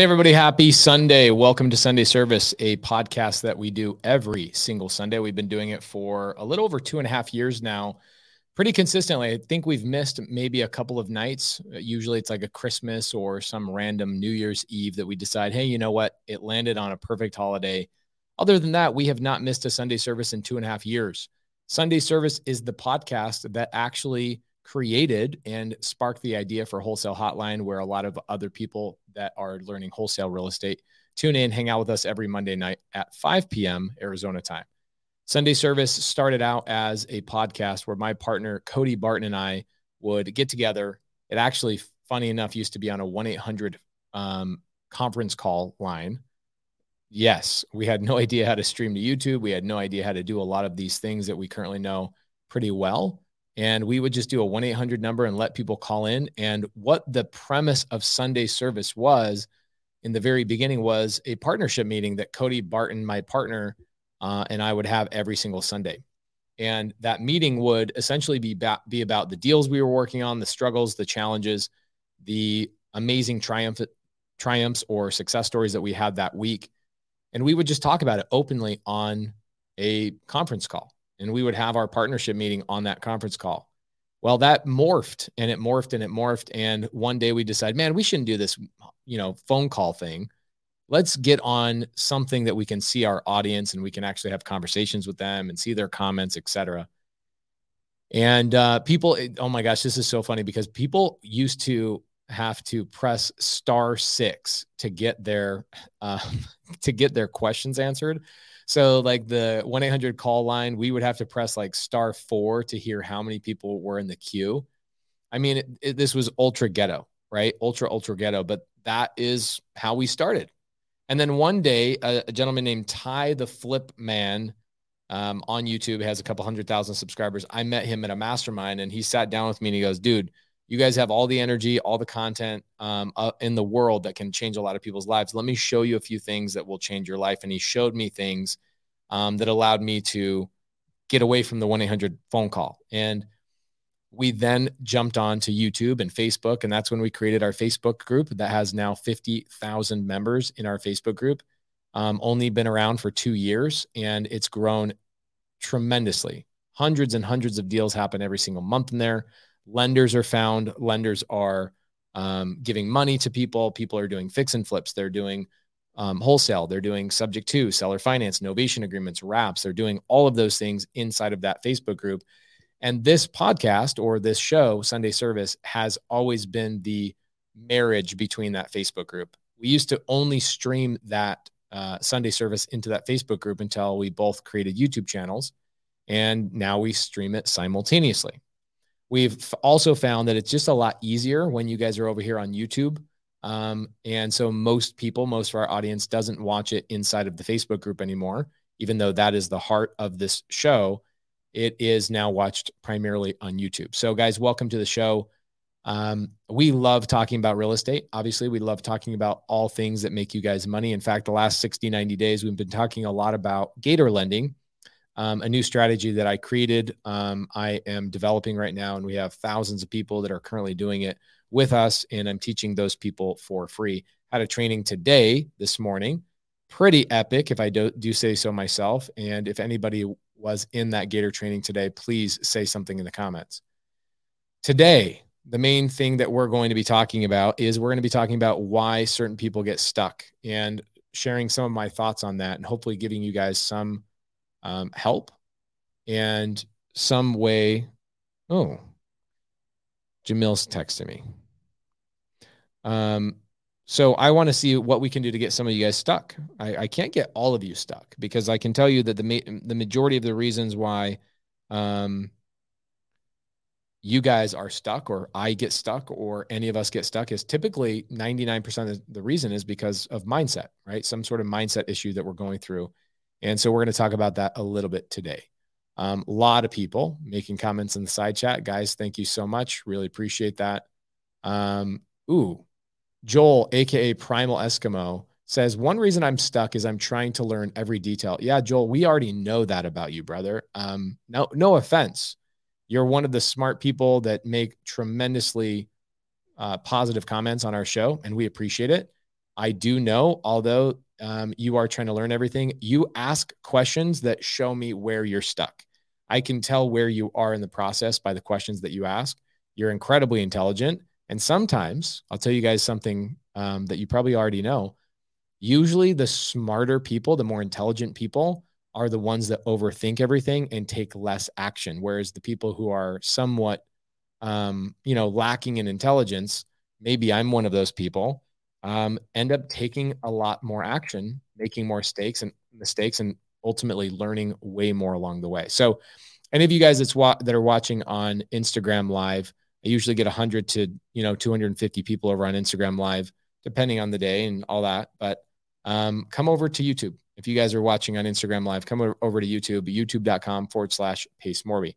Hey, everybody. Happy Sunday. Welcome to Sunday Service, a podcast that we do every single Sunday. We've been doing it for a little over two and a half years now, pretty consistently. I think we've missed maybe a couple of nights. Usually it's like a Christmas or some random New Year's Eve that we decide, hey, you know what? It landed on a perfect holiday. Other than that, we have not missed a Sunday service in two and a half years. Sunday Service is the podcast that actually created and sparked the idea for Wholesale Hotline, where a lot of other people that are learning wholesale real estate tune in, hang out with us every Monday night at 5 p.m. Arizona time. Sunday service started out as a podcast where my partner Cody Barton and I would get together. It actually, funny enough, used to be on a 1 800 um, conference call line. Yes, we had no idea how to stream to YouTube. We had no idea how to do a lot of these things that we currently know pretty well and we would just do a 1-800 number and let people call in. And what the premise of sunday service was in the very beginning was a partnership meeting that cody barton my partner uh, and i would have every single sunday. And that meeting would essentially be, ba- be about the deals we were working on the struggles the challenges the amazing triumph triumphs or success stories that we had that week. And we would just talk about it openly on a conference call and we would have our partnership meeting on that conference call. Well, that morphed and it morphed and it morphed. And one day we decided, man, we shouldn't do this, you know, phone call thing. Let's get on something that we can see our audience and we can actually have conversations with them and see their comments, etc. And uh, people, oh my gosh, this is so funny because people used to have to press star six to get their uh, to get their questions answered. So like the 1-800 call line, we would have to press like star 4 to hear how many people were in the queue. I mean, it, it, this was ultra ghetto, right? Ultra ultra ghetto, but that is how we started. And then one day, a, a gentleman named Ty the Flip Man um, on YouTube has a couple hundred thousand subscribers. I met him at a mastermind, and he sat down with me and he goes, "Dude, you guys have all the energy, all the content um, uh, in the world that can change a lot of people's lives. Let me show you a few things that will change your life. And he showed me things um, that allowed me to get away from the 1 800 phone call. And we then jumped on to YouTube and Facebook. And that's when we created our Facebook group that has now 50,000 members in our Facebook group. Um, only been around for two years and it's grown tremendously. Hundreds and hundreds of deals happen every single month in there lenders are found lenders are um, giving money to people people are doing fix and flips they're doing um, wholesale they're doing subject to seller finance novation agreements wraps they're doing all of those things inside of that facebook group. And this podcast or this show sunday service has always been the marriage between that facebook group. We used to only stream that uh, sunday service into that facebook group until we both created youtube channels and now we stream it simultaneously We've also found that it's just a lot easier when you guys are over here on YouTube. Um, and so most people, most of our audience doesn't watch it inside of the Facebook group anymore, even though that is the heart of this show. It is now watched primarily on YouTube. So, guys, welcome to the show. Um, we love talking about real estate. Obviously, we love talking about all things that make you guys money. In fact, the last 60, 90 days, we've been talking a lot about gator lending um, a new strategy that I created. Um, I am developing right now, and we have thousands of people that are currently doing it with us. And I'm teaching those people for free. Had a training today, this morning, pretty epic, if I do, do say so myself. And if anybody was in that Gator training today, please say something in the comments. Today, the main thing that we're going to be talking about is we're going to be talking about why certain people get stuck and sharing some of my thoughts on that and hopefully giving you guys some um, help and some way. Oh, Jamil's texting me. Um, so I want to see what we can do to get some of you guys stuck. I, I can't get all of you stuck because I can tell you that the ma- the majority of the reasons why um, you guys are stuck or I get stuck or any of us get stuck is typically 99% of the reason is because of mindset, right? Some sort of mindset issue that we're going through and so we're going to talk about that a little bit today. Um, a lot of people making comments in the side chat. Guys, thank you so much. Really appreciate that. Um, ooh, Joel, aka Primal Eskimo, says one reason I'm stuck is I'm trying to learn every detail. Yeah, Joel, we already know that about you, brother. Um, no, no offense. You're one of the smart people that make tremendously uh, positive comments on our show, and we appreciate it. I do know, although um, you are trying to learn everything, you ask questions that show me where you're stuck. I can tell where you are in the process by the questions that you ask. You're incredibly intelligent. And sometimes I'll tell you guys something um, that you probably already know. Usually, the smarter people, the more intelligent people, are the ones that overthink everything and take less action. Whereas the people who are somewhat, um, you know, lacking in intelligence, maybe I'm one of those people, um, end up taking a lot more action, making more stakes and mistakes, and ultimately learning way more along the way. So, any of you guys that's wa- that are watching on Instagram Live, I usually get 100 to you know 250 people over on Instagram Live, depending on the day and all that. But um, come over to YouTube if you guys are watching on Instagram Live. Come over to YouTube, youtube.com forward slash Pace Morby.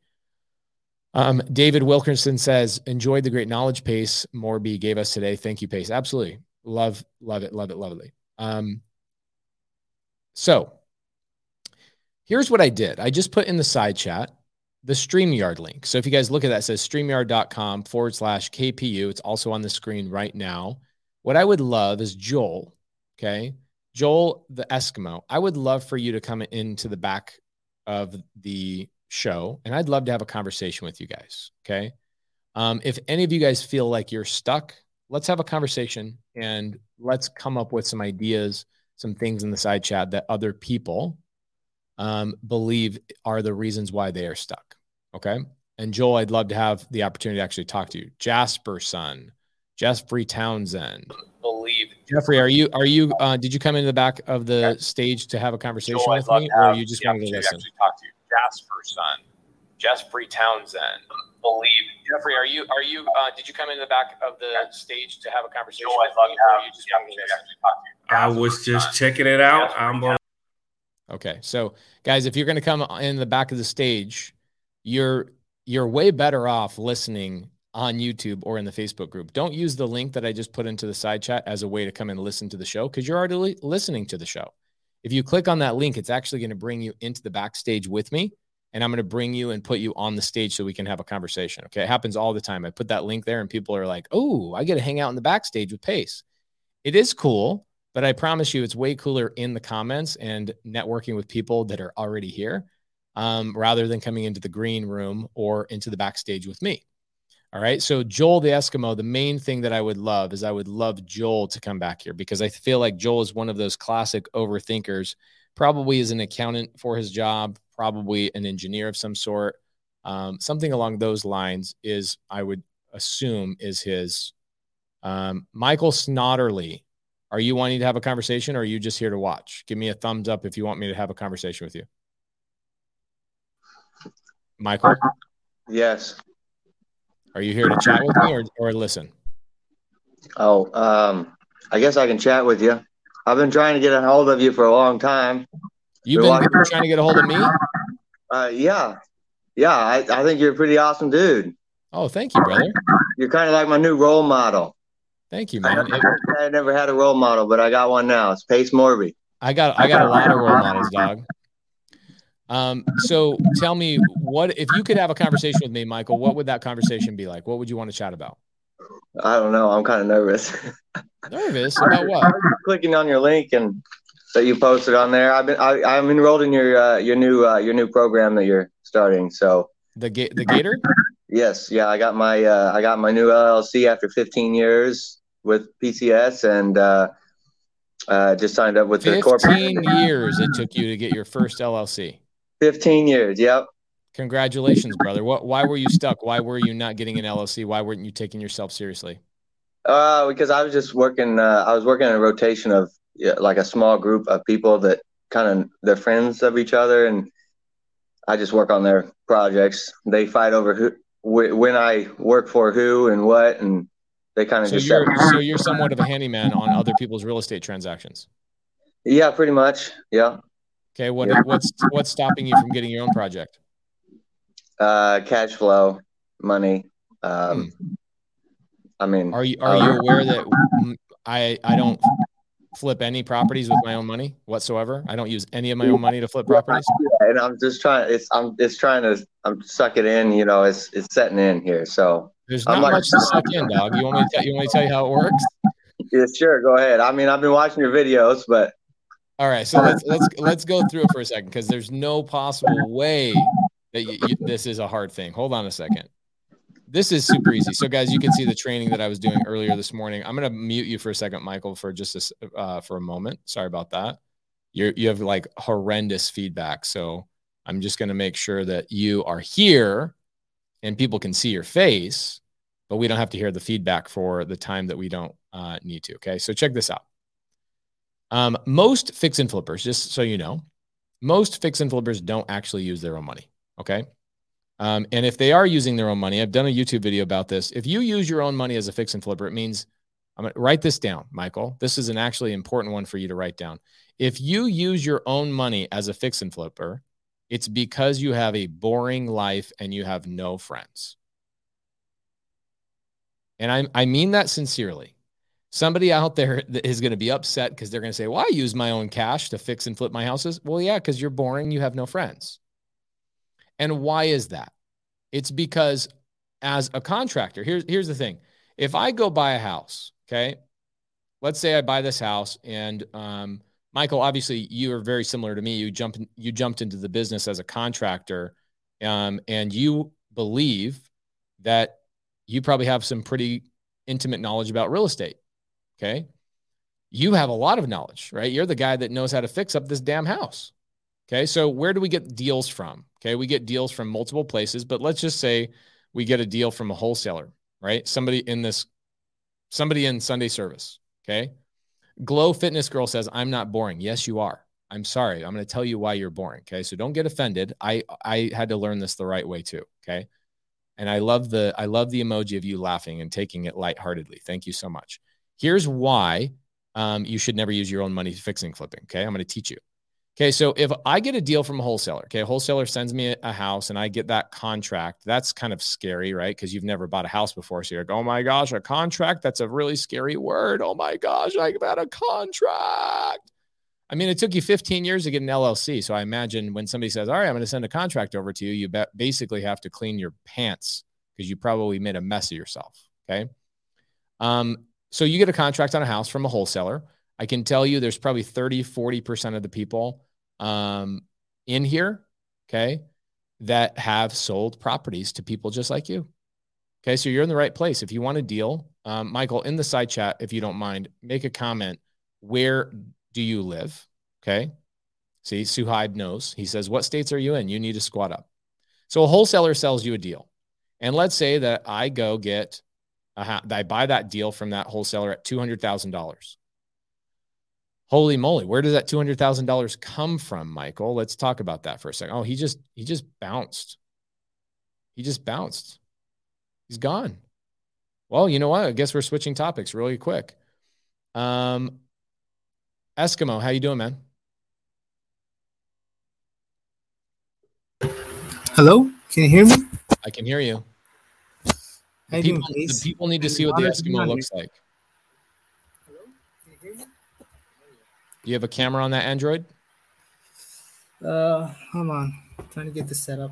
Um, David Wilkerson says, enjoyed the great knowledge Pace Morby gave us today. Thank you, Pace. Absolutely. Love, love it, love it, lovely. Um, so here's what I did. I just put in the side chat the StreamYard link. So if you guys look at that, says streamyard.com forward slash KPU. It's also on the screen right now. What I would love is Joel, okay? Joel, the Eskimo, I would love for you to come into the back of the show and I'd love to have a conversation with you guys, okay? Um, if any of you guys feel like you're stuck, let's have a conversation and let's come up with some ideas, some things in the side chat that other people um, believe are the reasons why they are stuck. Okay. And Joel, I'd love to have the opportunity to actually talk to you. Jasper son, Jeffrey Townsend. Believe Jeffrey, are you are you uh, did you come into the back of the stage to have a conversation Joel, with me, or you just wanted to listen? To talk to you. Jasper son, Jeffrey Townsend. Believe Jeffrey, are you are you uh, did you come in the back of the stage to have a conversation Joel, with me, or you just wanted to listen? I was just checking it out. I'm Okay. So, guys, if you're going to come in the back of the stage, you're you're way better off listening on YouTube or in the Facebook group. Don't use the link that I just put into the side chat as a way to come and listen to the show because you're already li- listening to the show. If you click on that link, it's actually going to bring you into the backstage with me. And I'm going to bring you and put you on the stage so we can have a conversation. Okay. It happens all the time. I put that link there and people are like, oh, I get to hang out in the backstage with Pace. It is cool but I promise you, it's way cooler in the comments and networking with people that are already here um, rather than coming into the green room or into the backstage with me. All right. So, Joel the Eskimo, the main thing that I would love is I would love Joel to come back here because I feel like Joel is one of those classic overthinkers, probably is an accountant for his job, probably an engineer of some sort. Um, something along those lines is, I would assume, is his. Um, Michael Snodderly are you wanting to have a conversation or are you just here to watch? Give me a thumbs up if you want me to have a conversation with you. Michael? Yes. Are you here to chat with me or, or listen? Oh, um, I guess I can chat with you. I've been trying to get a hold of you for a long time. You've been, been trying to get a hold of me? Uh, yeah. Yeah, I, I think you're a pretty awesome dude. Oh, thank you, brother. You're kind of like my new role model. Thank you, man. I, I, never had a role model, but I got one now. It's Pace Morby. I got I got a lot of role models, dog. Um, so tell me what if you could have a conversation with me, Michael, what would that conversation be like? What would you want to chat about? I don't know. I'm kind of nervous. nervous about what? Clicking on your link and that you posted on there. I've been I, I'm enrolled in your uh, your new uh, your new program that you're starting. So the ga- the Gator. Yes, yeah, I got my uh, I got my new LLC after 15 years with PCS and uh, uh, just signed up with 15 the corporate. 15 years it took you to get your first LLC. 15 years. Yep. Congratulations, brother. What? Why were you stuck? Why were you not getting an LLC? Why weren't you taking yourself seriously? Uh, because I was just working. Uh, I was working in a rotation of yeah, like a small group of people that kind of they're friends of each other, and I just work on their projects. They fight over who when I work for who and what, and they kind of so just you're so you're somewhat of a handyman on other people's real estate transactions. Yeah, pretty much. Yeah. Okay. What yeah. what's what's stopping you from getting your own project? Uh, cash flow, money. Um, hmm. I mean, are you are you aware that I I don't flip any properties with my own money whatsoever. I don't use any of my own money to flip properties. And I'm just trying. It's I'm it's trying to I'm suck it in. You know, it's it's setting in here. So there's not like, much to suck in, dog. You want me to tell you want me to tell you how it works? Yeah, sure. Go ahead. I mean, I've been watching your videos, but all right. So let's let's let's go through it for a second because there's no possible way that you, you, this is a hard thing. Hold on a second. This is super easy. So, guys, you can see the training that I was doing earlier this morning. I'm going to mute you for a second, Michael, for just a, uh, for a moment. Sorry about that. You you have like horrendous feedback, so I'm just going to make sure that you are here and people can see your face, but we don't have to hear the feedback for the time that we don't uh, need to. Okay, so check this out. Um, most fix and flippers, just so you know, most fix and flippers don't actually use their own money. Okay. Um, and if they are using their own money, I've done a YouTube video about this. If you use your own money as a fix and flipper, it means I'm going to write this down, Michael. This is an actually important one for you to write down. If you use your own money as a fix and flipper, it's because you have a boring life and you have no friends. And I, I mean that sincerely. Somebody out there is going to be upset because they're going to say, Well, I use my own cash to fix and flip my houses. Well, yeah, because you're boring. You have no friends. And why is that? It's because as a contractor, here's, here's the thing. If I go buy a house, okay, let's say I buy this house and, um, Michael, obviously you are very similar to me. You jumped, you jumped into the business as a contractor, um, and you believe that you probably have some pretty intimate knowledge about real estate. Okay. You have a lot of knowledge, right? You're the guy that knows how to fix up this damn house. Okay. So where do we get deals from? Okay. We get deals from multiple places, but let's just say we get a deal from a wholesaler, right? Somebody in this, somebody in Sunday service. Okay. Glow Fitness Girl says, I'm not boring. Yes, you are. I'm sorry. I'm going to tell you why you're boring. Okay. So don't get offended. I, I had to learn this the right way too. Okay. And I love the, I love the emoji of you laughing and taking it lightheartedly. Thank you so much. Here's why um, you should never use your own money fixing flipping. Okay. I'm going to teach you. Okay, so if I get a deal from a wholesaler, okay, a wholesaler sends me a house and I get that contract, that's kind of scary, right? Because you've never bought a house before. So you're like, oh my gosh, a contract, that's a really scary word. Oh my gosh, I got a contract. I mean, it took you 15 years to get an LLC. So I imagine when somebody says, all right, I'm going to send a contract over to you, you basically have to clean your pants because you probably made a mess of yourself. Okay. Um, so you get a contract on a house from a wholesaler. I can tell you there's probably 30, 40% of the people um, in here, okay, that have sold properties to people just like you. Okay, so you're in the right place. If you want a deal, um, Michael, in the side chat, if you don't mind, make a comment. Where do you live? Okay. See, Suhaib knows. He says, What states are you in? You need to squat up. So a wholesaler sells you a deal. And let's say that I go get, I buy that deal from that wholesaler at $200,000. Holy moly, where does that $200,000 come from, Michael? Let's talk about that for a second. Oh, he just he just bounced. He just bounced. He's gone. Well, you know what? I guess we're switching topics really quick. Um Eskimo, how you doing, man? Hello, can you hear me? I can hear you. The people, the people need to see what the Eskimo looks like. You have a camera on that Android? Uh, hold on. I'm trying to get this set up.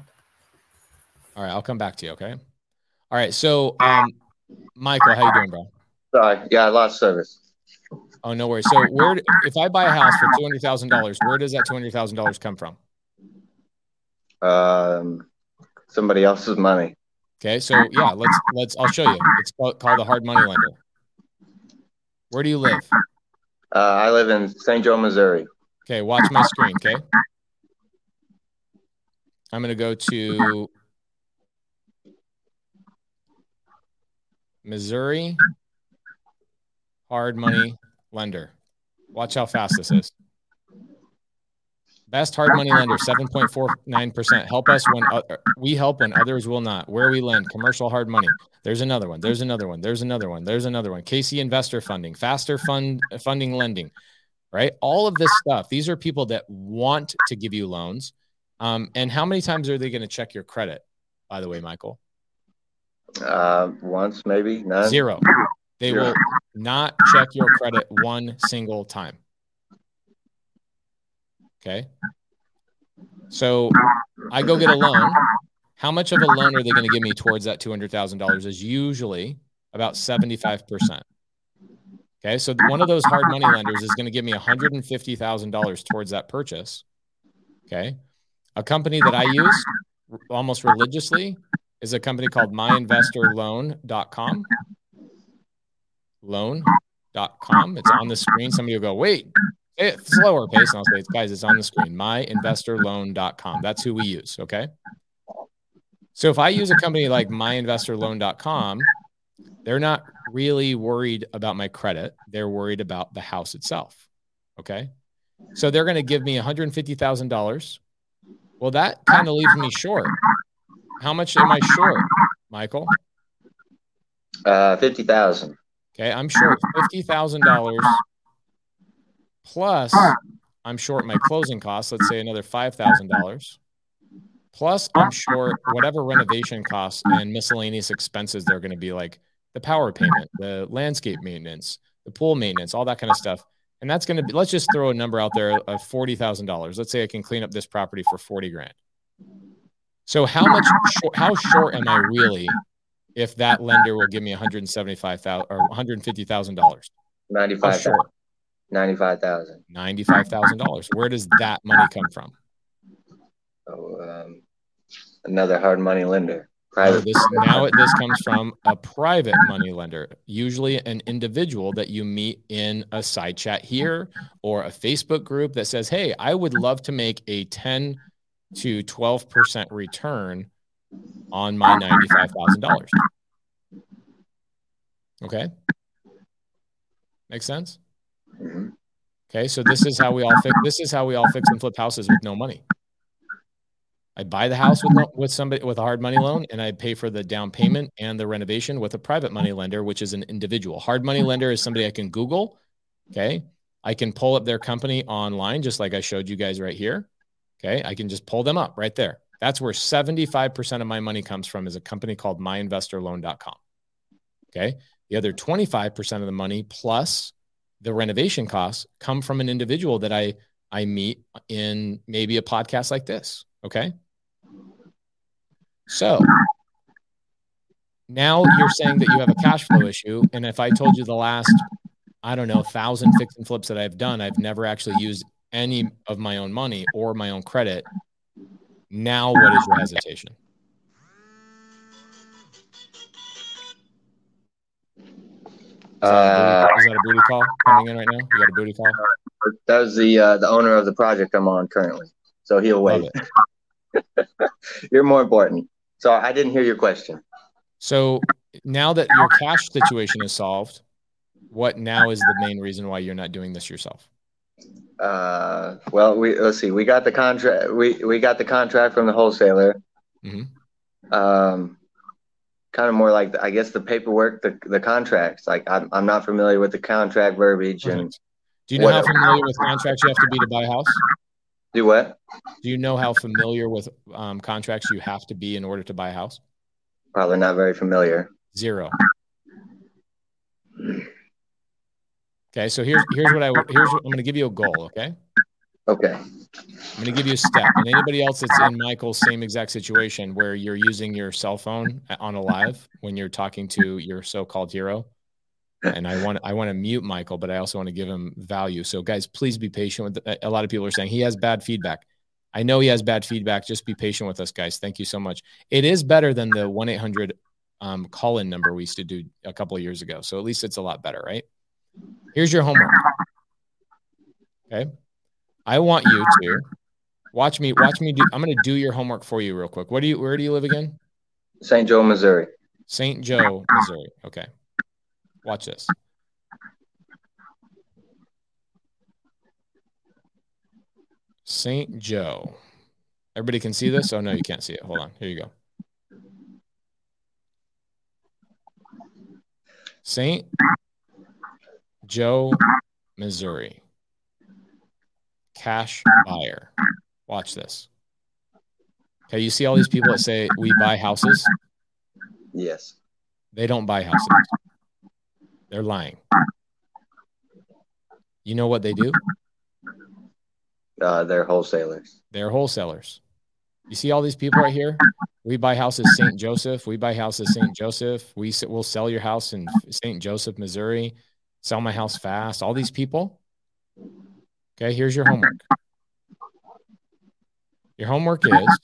All right, I'll come back to you. Okay. All right. So, um, Michael, how you doing, bro? Sorry, yeah, I lost service. Oh, no worries. So, where if I buy a house for two hundred thousand dollars, where does that two hundred thousand dollars come from? Um, somebody else's money. Okay, so yeah, let's let's. I'll show you. It's called, called a hard money lender. Where do you live? Uh, I live in St. Joe, Missouri. Okay, watch my screen. Okay. I'm going to go to Missouri hard money lender. Watch how fast this is. Best hard money lender, 7.49%. Help us when uh, we help when others will not. Where we lend, commercial hard money. There's another one. There's another one. There's another one. There's another one. KC Investor Funding, faster fund funding lending, right? All of this stuff. These are people that want to give you loans. Um, and how many times are they going to check your credit? By the way, Michael. Uh, once, maybe none. Zero. They Zero. will not check your credit one single time. Okay. So I go get a loan. How much of a loan are they going to give me towards that $200,000 is usually about 75%. Okay. So one of those hard money lenders is going to give me $150,000 towards that purchase. Okay. A company that I use almost religiously is a company called myinvestorloan.com. Loan.com. It's on the screen. Somebody will go, wait, it's slower pace. And I'll say, guys, it's on the screen. Myinvestorloan.com. That's who we use. Okay. So if I use a company like myinvestorloan.com, they're not really worried about my credit. They're worried about the house itself. Okay. So they're going to give me $150,000. Well, that kind of leaves me short. How much am I short, Michael? Uh, 50,000. Okay. I'm short $50,000 plus I'm short my closing costs. Let's say another $5,000. Plus, I'm short whatever renovation costs and miscellaneous expenses they're going to be like the power payment, the landscape maintenance, the pool maintenance, all that kind of stuff. And that's going to be, let's just throw a number out there of $40,000. Let's say I can clean up this property for 40 grand. So how much, how short am I really if that lender will give me 175,000 or $150,000? 95,000. 95,000. $95,000. Where does that money come from? Oh, um, another hard money lender. Private. this, now it, this comes from a private money lender, usually an individual that you meet in a side chat here or a Facebook group that says, Hey, I would love to make a 10 to 12% return on my $95,000. Okay. Makes sense? Mm-hmm. Okay. So this is how we all fix, this is how we all fix and flip houses with no money. I buy the house with with somebody with a hard money loan, and I pay for the down payment and the renovation with a private money lender, which is an individual. Hard money lender is somebody I can Google. Okay, I can pull up their company online, just like I showed you guys right here. Okay, I can just pull them up right there. That's where 75% of my money comes from is a company called myinvestorloan.com. Okay. The other 25% of the money plus the renovation costs come from an individual that I I meet in maybe a podcast like this. Okay. So now you're saying that you have a cash flow issue. And if I told you the last, I don't know, thousand fix and flips that I've done, I've never actually used any of my own money or my own credit. Now, what is your hesitation? That, uh, is that, a booty call coming in right now? You got a booty call? That was the uh, the owner of the project I'm on currently, so he'll wait. You're more important. So I didn't hear your question. So now that your cash situation is solved, what now is the main reason why you're not doing this yourself? Uh, well, we let's see. We got the contract. We we got the contract from the wholesaler. Mm-hmm. Um, kind of more like I guess the paperwork, the the contracts. Like I'm I'm not familiar with the contract verbiage Perfect. and. Do you know how familiar with contracts you have to be to buy a house? Do what? Do you know how familiar with um, contracts you have to be in order to buy a house? Probably not very familiar. Zero. Okay, so here's here's what I here's what, I'm going to give you a goal. Okay. Okay. I'm going to give you a step, and anybody else that's in Michael's same exact situation where you're using your cell phone on a live when you're talking to your so-called hero, and I want I want to mute Michael, but I also want to give him value. So guys, please be patient with. A lot of people are saying he has bad feedback. I know he has bad feedback. Just be patient with us, guys. Thank you so much. It is better than the one eight hundred um, call in number we used to do a couple of years ago. So at least it's a lot better, right? Here's your homework. Okay, I want you to watch me. Watch me do. I'm going to do your homework for you real quick. What do you? Where do you live again? St. Joe, Missouri. St. Joe, Missouri. Okay. Watch this. St. Joe. Everybody can see this? Oh, no, you can't see it. Hold on. Here you go. St. Joe, Missouri. Cash buyer. Watch this. Okay, you see all these people that say we buy houses? Yes. They don't buy houses. They're lying. You know what they do? Uh, they're wholesalers. They're wholesalers. You see all these people right here? We buy houses St. Joseph. We buy houses St. Joseph. We will sell your house in St. Joseph, Missouri. sell my house fast, all these people. Okay, here's your homework. Your homework is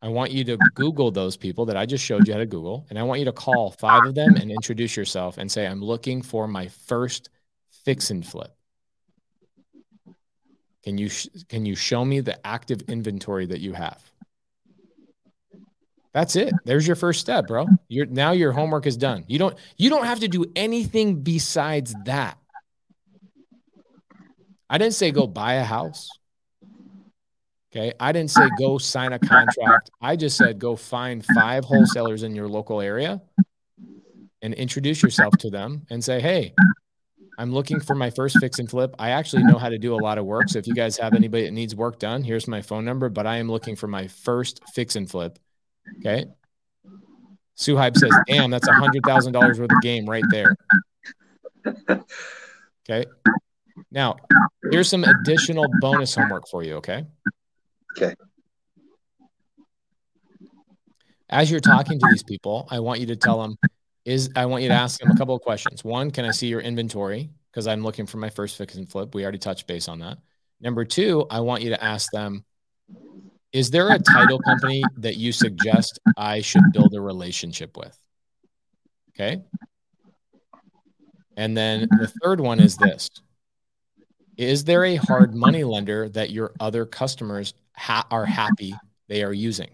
I want you to Google those people that I just showed you how to Google, and I want you to call five of them and introduce yourself and say, I'm looking for my first fix and flip. Can you can you show me the active inventory that you have? That's it. There's your first step, bro. You're now your homework is done. You don't you don't have to do anything besides that. I didn't say go buy a house. Okay. I didn't say go sign a contract. I just said go find five wholesalers in your local area and introduce yourself to them and say, hey, I'm looking for my first fix and flip. I actually know how to do a lot of work. So if you guys have anybody that needs work done, here's my phone number, but I am looking for my first fix and flip. Okay. Suhaib says, damn, that's a hundred thousand dollars worth of game right there. Okay. Now, here's some additional bonus homework for you. Okay. Okay. As you're talking to these people, I want you to tell them is I want you to ask them a couple of questions. One, can I see your inventory? Because I'm looking for my first fix and flip. We already touched base on that. Number two, I want you to ask them, is there a title company that you suggest I should build a relationship with? Okay. And then the third one is this Is there a hard money lender that your other customers ha- are happy they are using?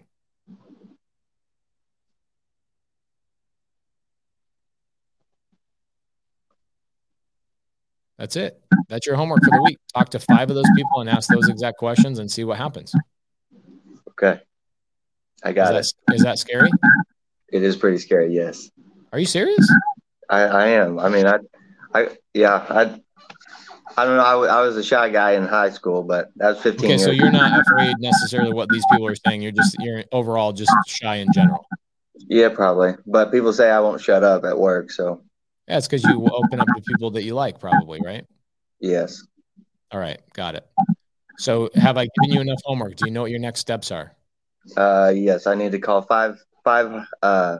That's it. That's your homework for the week. Talk to five of those people and ask those exact questions and see what happens. Okay. I got is it. That, is that scary? It is pretty scary. Yes. Are you serious? I, I am. I mean, I, I, yeah, I, I don't know. I, I was a shy guy in high school, but that's 15 Okay, so you're not afraid necessarily what these people are saying. You're just you're overall just shy in general. Yeah, probably. But people say I won't shut up at work. So, Yeah, it's because you open up to people that you like, probably, right? yes. All right, got it. So, have I given you enough homework? Do you know what your next steps are? Uh, yes, I need to call five, five, uh,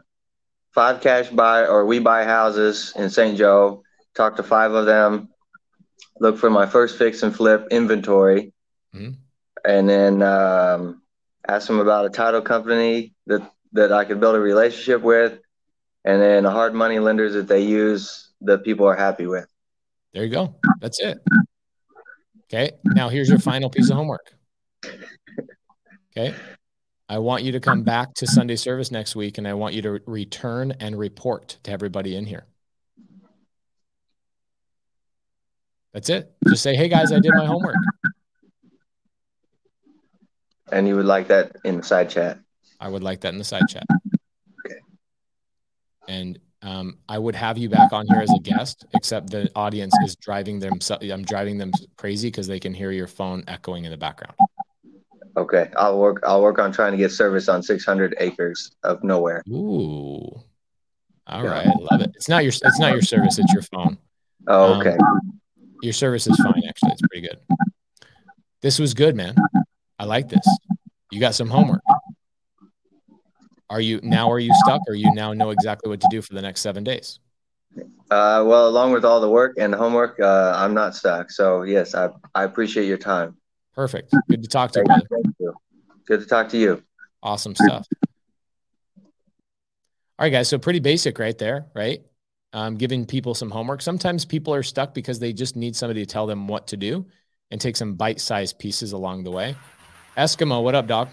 five cash buy or we buy houses in St. Joe. Talk to five of them. Look for my first fix and flip inventory, Mhm. and then um, ask them about a title company that that I could build a relationship with, and then hard money lenders that they use that people are happy with. There you go. That's it. Okay. Now here's your final piece of homework. Okay. I want you to come back to Sunday service next week and I want you to return and report to everybody in here. That's it. Just say, hey guys, I did my homework. And you would like that in the side chat. I would like that in the side chat. Okay. And um, I would have you back on here as a guest, except the audience is driving them. I'm driving them crazy because they can hear your phone echoing in the background. Okay, I'll work. I'll work on trying to get service on 600 acres of nowhere. Ooh. All Yeah. right, love it. It's not your it's not your service, it's your phone. Oh, Um, okay. Your service is fine actually. It's pretty good. This was good, man. I like this. You got some homework. Are you now are you stuck or you now know exactly what to do for the next 7 days? Uh, well, along with all the work and the homework, uh, I'm not stuck. So yes, I I appreciate your time. Perfect. Good to talk to you, Thank brother. you. Thank you. Good to talk to you. Awesome stuff. All right, guys. So pretty basic right there, right? Um, giving people some homework. Sometimes people are stuck because they just need somebody to tell them what to do and take some bite-sized pieces along the way. Eskimo, what up, dog?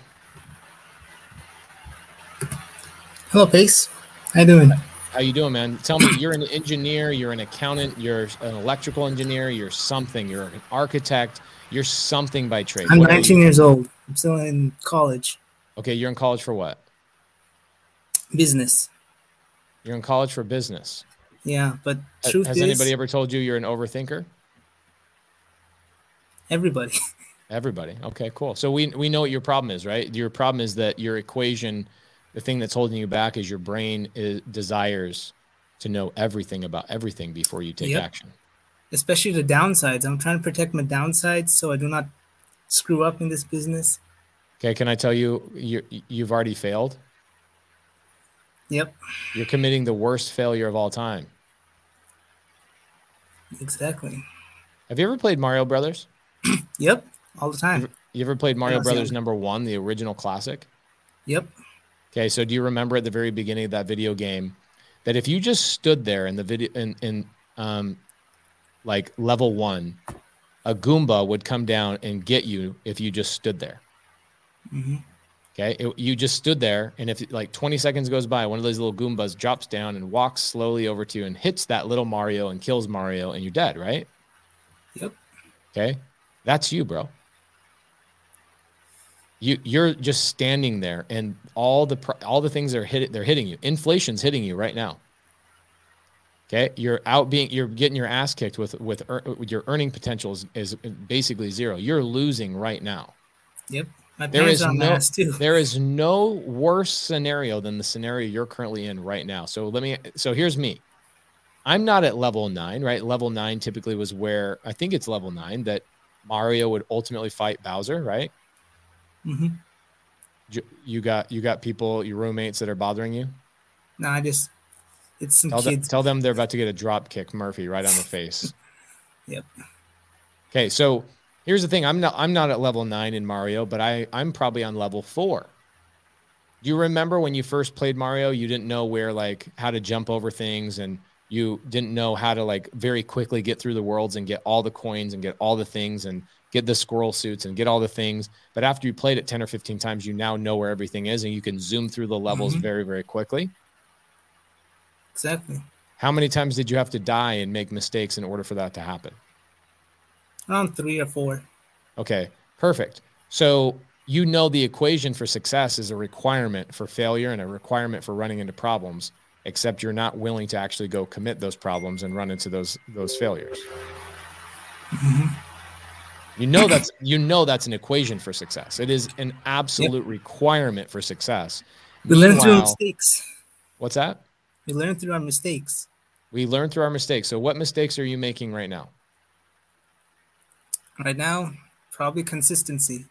Hello, Pace. How you doing? How you doing, man? Tell me, you're an engineer, you're an accountant, you're an electrical engineer, you're something, you're an architect, you're something by trade. I'm What 19 years old. I'm still in college. Okay, you're in college for what? Business. You're in college for business. Yeah, but truth Has is, anybody ever told you you're an overthinker? everybody. Everybody. Okay, cool. So we we know what your problem is, right? Your problem is that your equation, the thing that's holding you back is your brain is, desires to know everything about everything before you take Yep. action. especially the downsides. I'm trying to protect my downsides so I do not screw up in this business. Okay, can I tell you you you've already failed? Yep. You're committing the worst failure of all time. Exactly. Have you ever played Mario Brothers? Yep, all the time. You ever played Mario Brothers number one, the original classic? Yep. Okay, so do you remember at the very beginning of that video game that if you just stood there in the video in in um like level one, a Goomba would come down and get you if you just stood there. hmm Okay, It- you just stood there, and if like 20 seconds goes by, one of those little Goombas drops down and walks slowly over to you and hits that little Mario and kills Mario, and you're dead, right? Yep. Okay, that's you, bro. You you're just standing there, and all the all the things are hit they're hitting you. Inflation's hitting you right now. Okay, you're out being you're getting your ass kicked with with, with your earning potential is, is basically zero. You're losing right now. Yep. My There is no-. There is no worse scenario than the scenario you're currently in right now. So let me so here's me. I'm not at level 9, right? Level 9 typically was where I think it's level 9 that Mario would ultimately fight Bowser, right? Mm-hmm. J- You got you got people, your roommates that are bothering you. No, I just it's some Tell them, kids. tell them they're about to get a drop kick Murphy right on the face. Yep. Okay, so here's the thing. I'm not I'm not at level 9 in Mario, but I I'm probably on level 4. Do you remember when you first played Mario, you didn't know where like how to jump over things and you didn't know how to like very quickly get through the worlds and get all the coins and get all the things and get the squirrel suits and get all the things. But after you played it 10 or 15 times, you now know where everything is and you can zoom through the levels Mhm. very, very quickly. Exactly. How many times did you have to die and make mistakes in order for that to happen? Around three or four. Okay, perfect. So you know the equation for success is a requirement for failure and a requirement for running into problems, except you're not willing to actually go commit those problems and run into those those failures. Mm-hmm. You know that's you know that's an equation for success. It is an absolute requirement for success. We learn through mistakes. What's that? We learn through our mistakes. We learn through our mistakes. So what mistakes are you making right now? Right now, probably consistency,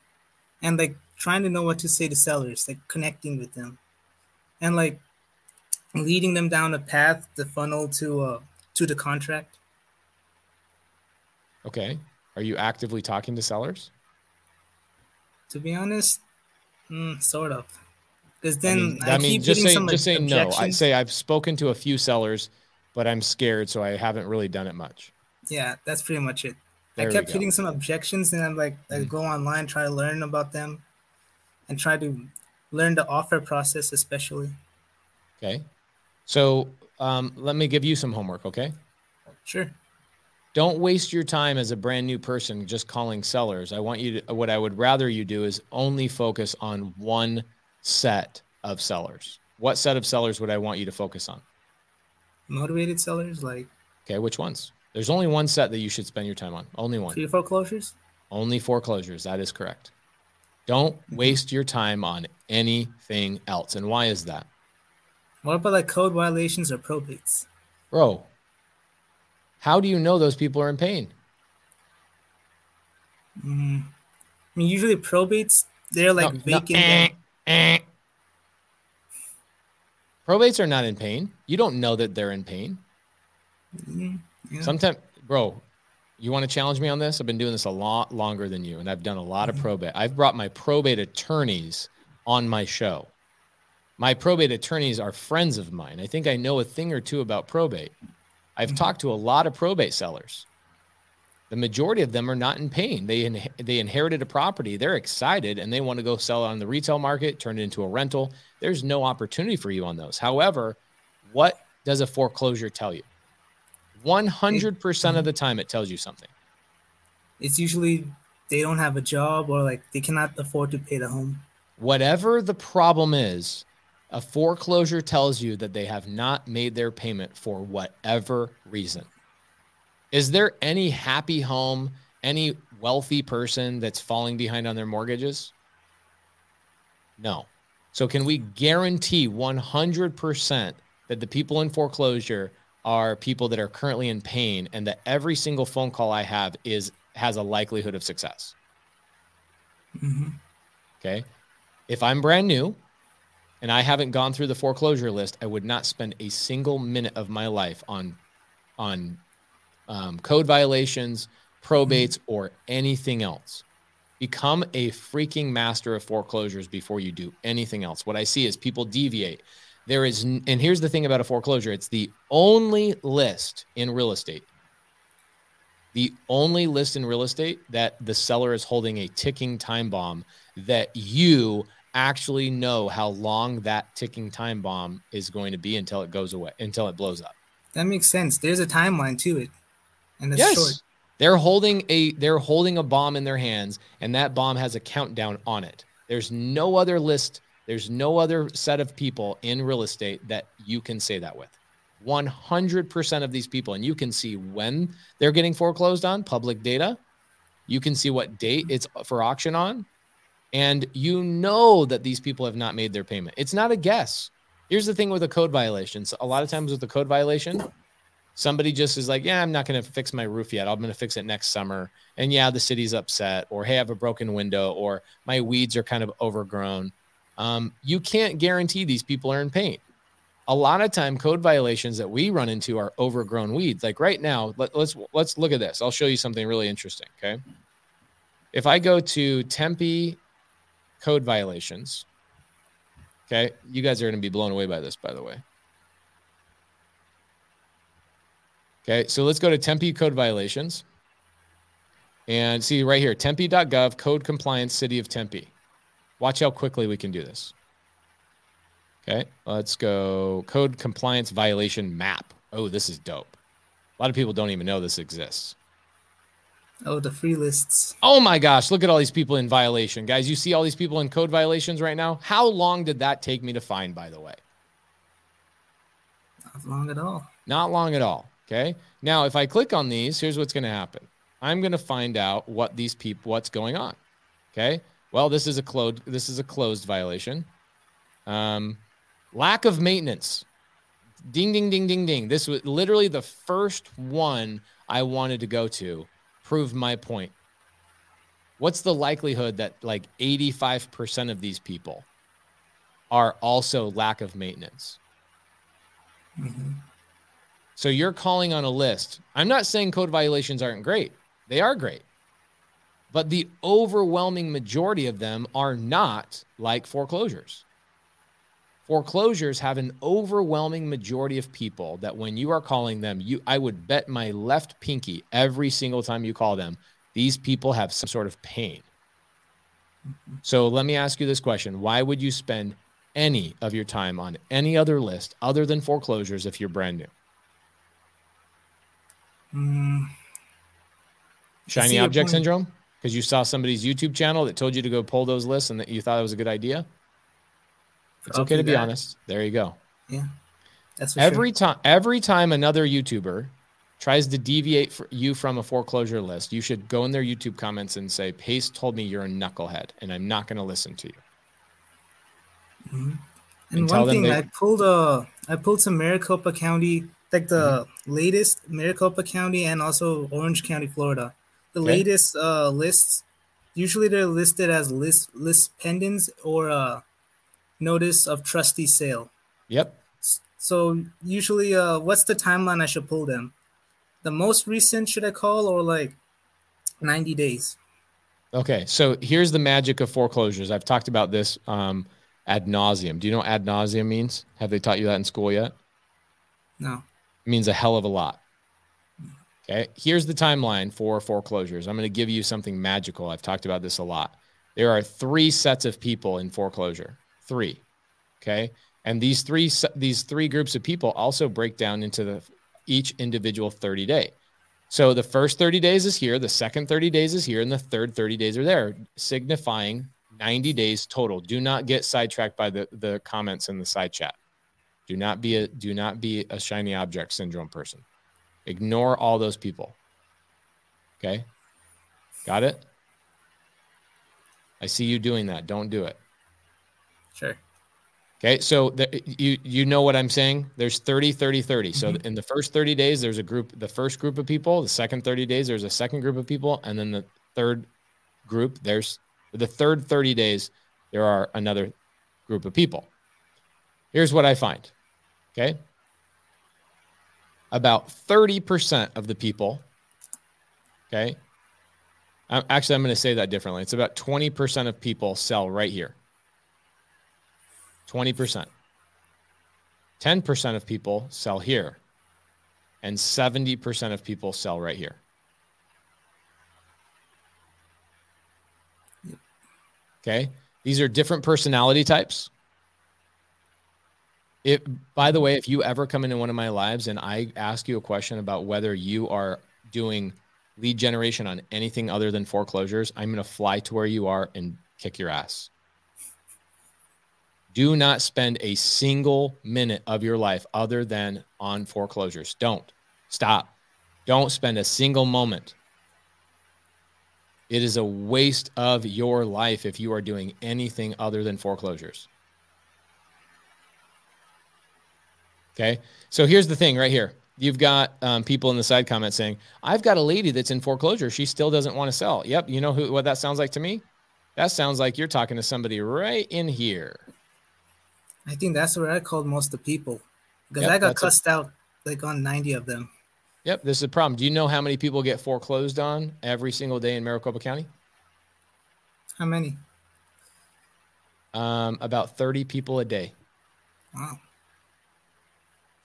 and like trying to know what to say to sellers, like connecting with them, and like leading them down a path, the funnel to uh to the contract. Okay. Are you actively talking to sellers? To be honest, mm, sort of. Because I then mean, I, I mean, keep just getting say some just say no. I say I've spoken to a few sellers, but I'm scared, so I haven't really done it much. Yeah, that's pretty much it. There I kept hitting some objections, and I'm like, I Mhm. go online, try to learn about them, and try to learn the offer process, especially. Okay. So um, let me give you some homework. Okay. Sure. Don't waste your time as a brand new person just calling sellers. I want you to. What I would rather you do is only focus on one set of sellers. What set of sellers would I want you to focus on? Motivated sellers, like Okay, which ones? There's only one set that you should spend your time on. Only one. three foreclosures. Only foreclosures. That is correct. Don't waste your time on anything else. And why is that? What about like code violations or probates? Bro, how do you know those people are in pain? Mm. I mean, usually probates, they're like No, no, vacant. eh, eh. Probates are not in pain. You don't know that they're in pain. Mm, yeah. Sometimes, bro, you want to challenge me on this? I've been doing this a lot longer than you, and I've done a lot of mm-hmm. probate. I've brought my probate attorneys on my show. My probate attorneys are friends of mine. I think I know a thing or two about probate. I've mm-hmm. talked to a lot of probate sellers. The majority of them are not in pain. They in, they inherited a property, they're excited, and they want to go sell it on the retail market, turn it into a rental. There's no opportunity for you on those. However, what does a foreclosure tell you? 100% of the time, it tells you something. it's usually they don't have a job or like they cannot afford to pay the home. Whatever the problem is, a foreclosure tells you that they have not made their payment for whatever reason. Is there any happy home, any wealthy person that's falling behind on their mortgages? No. So, can we guarantee 100% that the people in foreclosure are people that are currently in pain and that every single phone call I have is has a likelihood of success? Mhm. Okay. If I'm brand new and I haven't gone through the foreclosure list, I would not spend a single minute of my life on on um, code violations, probates, mm-hmm. or anything else. Become a freaking master of foreclosures before you do anything else. What I see is people deviate. There is, and here's the thing about a foreclosure it's the only list in real estate, the only list in real estate that the seller is holding a ticking time bomb that you actually know how long that ticking time bomb is going to be until it goes away, until it blows up. That makes sense. There's a timeline to it. And it's yes. short. They're holding a they're holding a bomb in their hands, and that bomb has a countdown on it. There's no other list, there's no other set of people in real estate that you can say that with. 100% of these people, and you can see when they're getting foreclosed on public data. You can see what date it's for auction on, and you know that these people have not made their payment. It's not a guess. Here's the thing with a code violation. So a lot of times with a code violation, somebody just is like, yeah, I'm not going to fix my roof yet. I'm going to fix it next summer. And yeah, the city's upset, or hey, I have a broken window, or my weeds are kind of overgrown. Um, you can't guarantee these people are in pain. A lot of time, code violations that we run into are overgrown weeds. Like right now, let, let's let's look at this. I'll show you something really interesting. Okay, if I go to Tempe code violations, okay, you guys are going to be blown away by this, by the way. Okay, so let's go to Tempe code violations and see right here tempe.gov code compliance city of Tempe. Watch how quickly we can do this. Okay, let's go code compliance violation map. Oh, this is dope. A lot of people don't even know this exists. Oh, the free lists. Oh my gosh, look at all these people in violation. Guys, you see all these people in code violations right now? How long did that take me to find, by the way? Not long at all. Not long at all. Okay. Now, if I click on these, here's what's going to happen. I'm going to find out what these people, what's going on. Okay. Well, this is a closed, this is a closed violation. Um, lack of maintenance. Ding, ding, ding, ding, ding. This was literally the first one I wanted to go to. Prove my point. What's the likelihood that like 85% of these people are also lack of maintenance? Mm-hmm. So you're calling on a list. I'm not saying code violations aren't great, they are great. But the overwhelming majority of them are not like foreclosures. Foreclosures have an overwhelming majority of people that when you are calling them, you I would bet my left pinky every single time you call them, these people have some sort of pain. So let me ask you this question. Why would you spend any of your time on any other list other than foreclosures if you're brand new? Mm. Shiny object syndrome? Because you saw somebody's YouTube channel that told you to go pull those lists and that you thought it was a good idea? It's I'll okay to be that. honest. There you go. Yeah. That's every sure. time every time another YouTuber tries to deviate for you from a foreclosure list, you should go in their YouTube comments and say, Pace told me you're a knucklehead and I'm not going to listen to you. Mm-hmm. And, and one thing they- I pulled uh I pulled some Maricopa County like the mm-hmm. latest Maricopa County and also Orange County, Florida. The okay. latest uh, lists usually they're listed as list lis pendens or uh, notice of trustee sale. Yep. So usually, uh, what's the timeline I should pull them? The most recent should I call or like ninety days? Okay, so here's the magic of foreclosures. I've talked about this um, ad nauseam. Do you know what ad nauseam means? Have they taught you that in school yet? No means a hell of a lot. Okay. Here's the timeline for foreclosures. I'm going to give you something magical. I've talked about this a lot. There are three sets of people in foreclosure. Three. Okay. And these three these three groups of people also break down into the each individual 30 day. So the first 30 days is here, the second 30 days is here, and the third 30 days are there, signifying 90 days total. Do not get sidetracked by the, the comments in the side chat. Do not be a do not be a shiny object syndrome person. Ignore all those people. Okay? Got it? I see you doing that. Don't do it. Sure. Okay, so the, you you know what I'm saying? There's 30 30 30. So mm-hmm. in the first 30 days there's a group the first group of people, the second 30 days there's a second group of people and then the third group there's the third 30 days there are another group of people. Here's what I find. Okay. About 30% of the people, okay, actually, I'm going to say that differently. It's about 20% of people sell right here. 20%. 10% of people sell here. And 70% of people sell right here. Okay. These are different personality types. It, by the way, if you ever come into one of my lives and I ask you a question about whether you are doing lead generation on anything other than foreclosures, I'm going to fly to where you are and kick your ass. Do not spend a single minute of your life other than on foreclosures. Don't stop. Don't spend a single moment. It is a waste of your life if you are doing anything other than foreclosures. Okay. So here's the thing right here. You've got um, people in the side comment saying, I've got a lady that's in foreclosure. She still doesn't want to sell. Yep. You know who, what that sounds like to me? That sounds like you're talking to somebody right in here. I think that's what I called most of the people because yep, I got cussed a- out like on 90 of them. Yep, this is a problem. Do you know how many people get foreclosed on every single day in Maricopa County? How many? Um, about 30 people a day. Wow.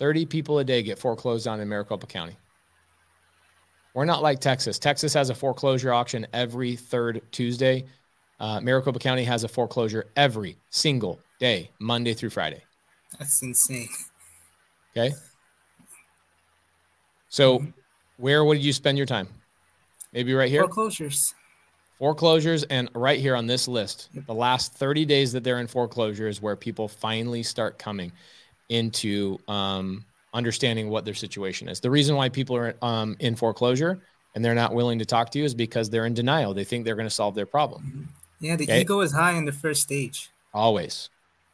30 people a day get foreclosed on in Maricopa County. We're not like Texas. Texas has a foreclosure auction every third Tuesday. Uh, Maricopa County has a foreclosure every single day, Monday through Friday. That's insane. Okay. So, where would you spend your time? Maybe right here? Foreclosures. Foreclosures, and right here on this list, the last 30 days that they're in foreclosure is where people finally start coming into um, understanding what their situation is. The reason why people are um, in foreclosure and they're not willing to talk to you is because they're in denial. They think they're going to solve their problem. Yeah, the okay? ego is high in the first stage. Always,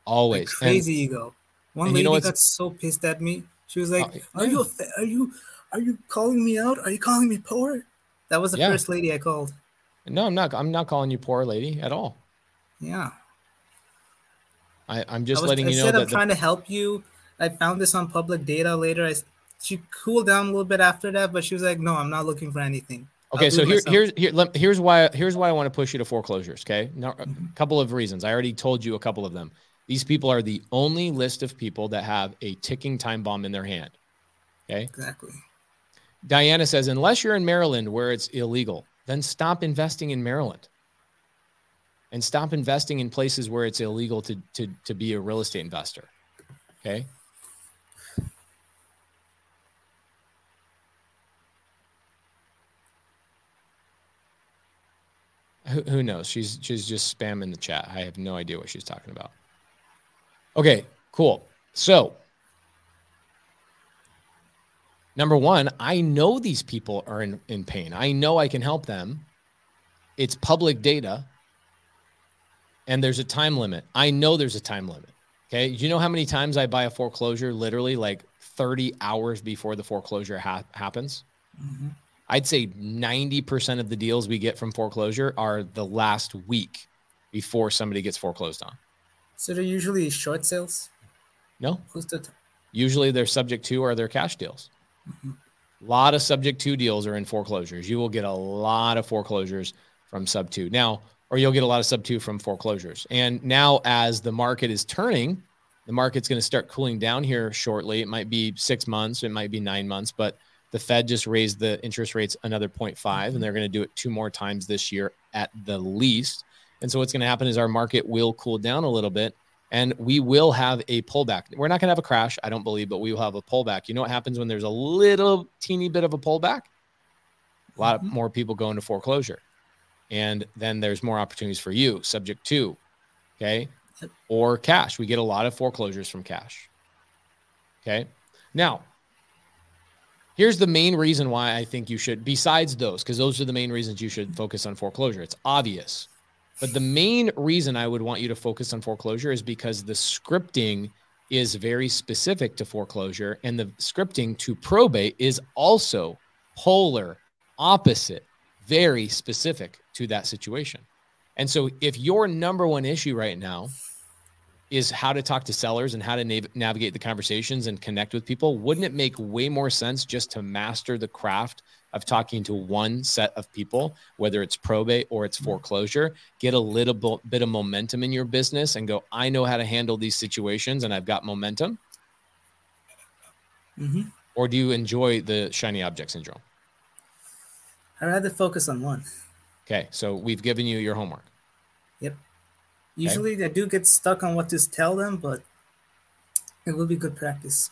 always like crazy and, ego. One lady got so pissed at me. She was like, uh, "Are you? Are you? Are you calling me out? Are you calling me poor? That was the yeah. first lady I called. No, I'm not. I'm not calling you poor lady at all. Yeah. I, I'm just was, letting you know that I'm trying to help you. I found this on public data later. I, she cooled down a little bit after that, but she was like, "No, I'm not looking for anything." Okay, so here, here's here, here's why here's why I want to push you to foreclosures. Okay, now a mm-hmm. couple of reasons. I already told you a couple of them. These people are the only list of people that have a ticking time bomb in their hand. Okay, exactly. Diana says, unless you're in Maryland where it's illegal, then stop investing in Maryland and stop investing in places where it's illegal to, to, to be a real estate investor. Okay. Who, knows? She's she's just spamming the chat. I have no idea what she's talking about. Okay, cool. So Number one, I know these people are in, in pain. I know I can help them. It's public data. And there's a time limit. I know there's a time limit. Okay. Do you know how many times I buy a foreclosure literally like 30 hours before the foreclosure ha- happens? Mm-hmm. I'd say 90% of the deals we get from foreclosure are the last week before somebody gets foreclosed on. So they're usually short sales? No. Usually they're subject to or they're cash deals. A lot of subject to deals are in foreclosures. You will get a lot of foreclosures from sub two now, or you'll get a lot of sub two from foreclosures. And now, as the market is turning, the market's going to start cooling down here shortly. It might be six months, it might be nine months, but the Fed just raised the interest rates another 0.5, and they're going to do it two more times this year at the least. And so, what's going to happen is our market will cool down a little bit and we will have a pullback. We're not going to have a crash, I don't believe, but we will have a pullback. You know what happens when there's a little teeny bit of a pullback? A lot mm-hmm. more people go into foreclosure. And then there's more opportunities for you, subject to, okay, or cash. We get a lot of foreclosures from cash. Okay. Now, here's the main reason why I think you should, besides those, because those are the main reasons you should focus on foreclosure. It's obvious. But the main reason I would want you to focus on foreclosure is because the scripting is very specific to foreclosure, and the scripting to probate is also polar opposite, very specific to that situation. And so, if your number one issue right now is how to talk to sellers and how to nav- navigate the conversations and connect with people. Wouldn't it make way more sense just to master the craft of talking to one set of people, whether it's probate or it's foreclosure, get a little bit of momentum in your business and go, I know how to handle these situations and I've got momentum? Mm-hmm. Or do you enjoy the shiny object syndrome? I'd rather focus on one. Okay. So we've given you your homework. Yep. Usually okay. I do get stuck on what to tell them, but it will be good practice.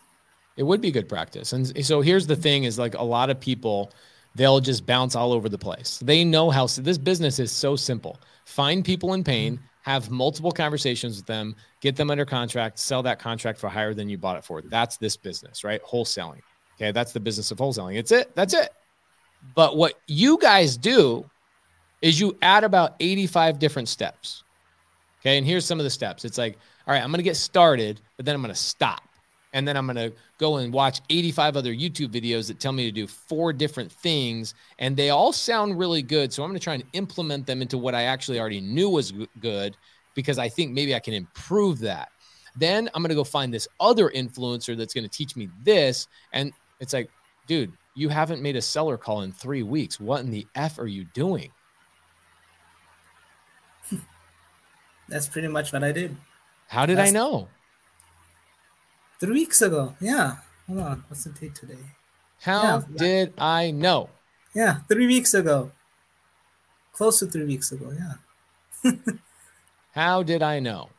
It would be good practice. And so here's the thing is like a lot of people, they'll just bounce all over the place. They know how so this business is so simple. Find people in pain, have multiple conversations with them, get them under contract, sell that contract for higher than you bought it for. That's this business, right? Wholesaling. Okay. That's the business of wholesaling. It's it. That's it. But what you guys do is you add about 85 different steps. Okay. And here's some of the steps. It's like, all right, I'm going to get started, but then I'm going to stop. And then I'm going to go and watch 85 other YouTube videos that tell me to do four different things. And they all sound really good. So I'm going to try and implement them into what I actually already knew was good because I think maybe I can improve that. Then I'm going to go find this other influencer that's going to teach me this. And it's like, dude, you haven't made a seller call in three weeks. What in the F are you doing? That's pretty much what I did. How did I know? Three weeks ago. Yeah. Hold on. What's the date today? How yeah. did I know? Yeah, three weeks ago. Close to three weeks ago. Yeah. How did I know?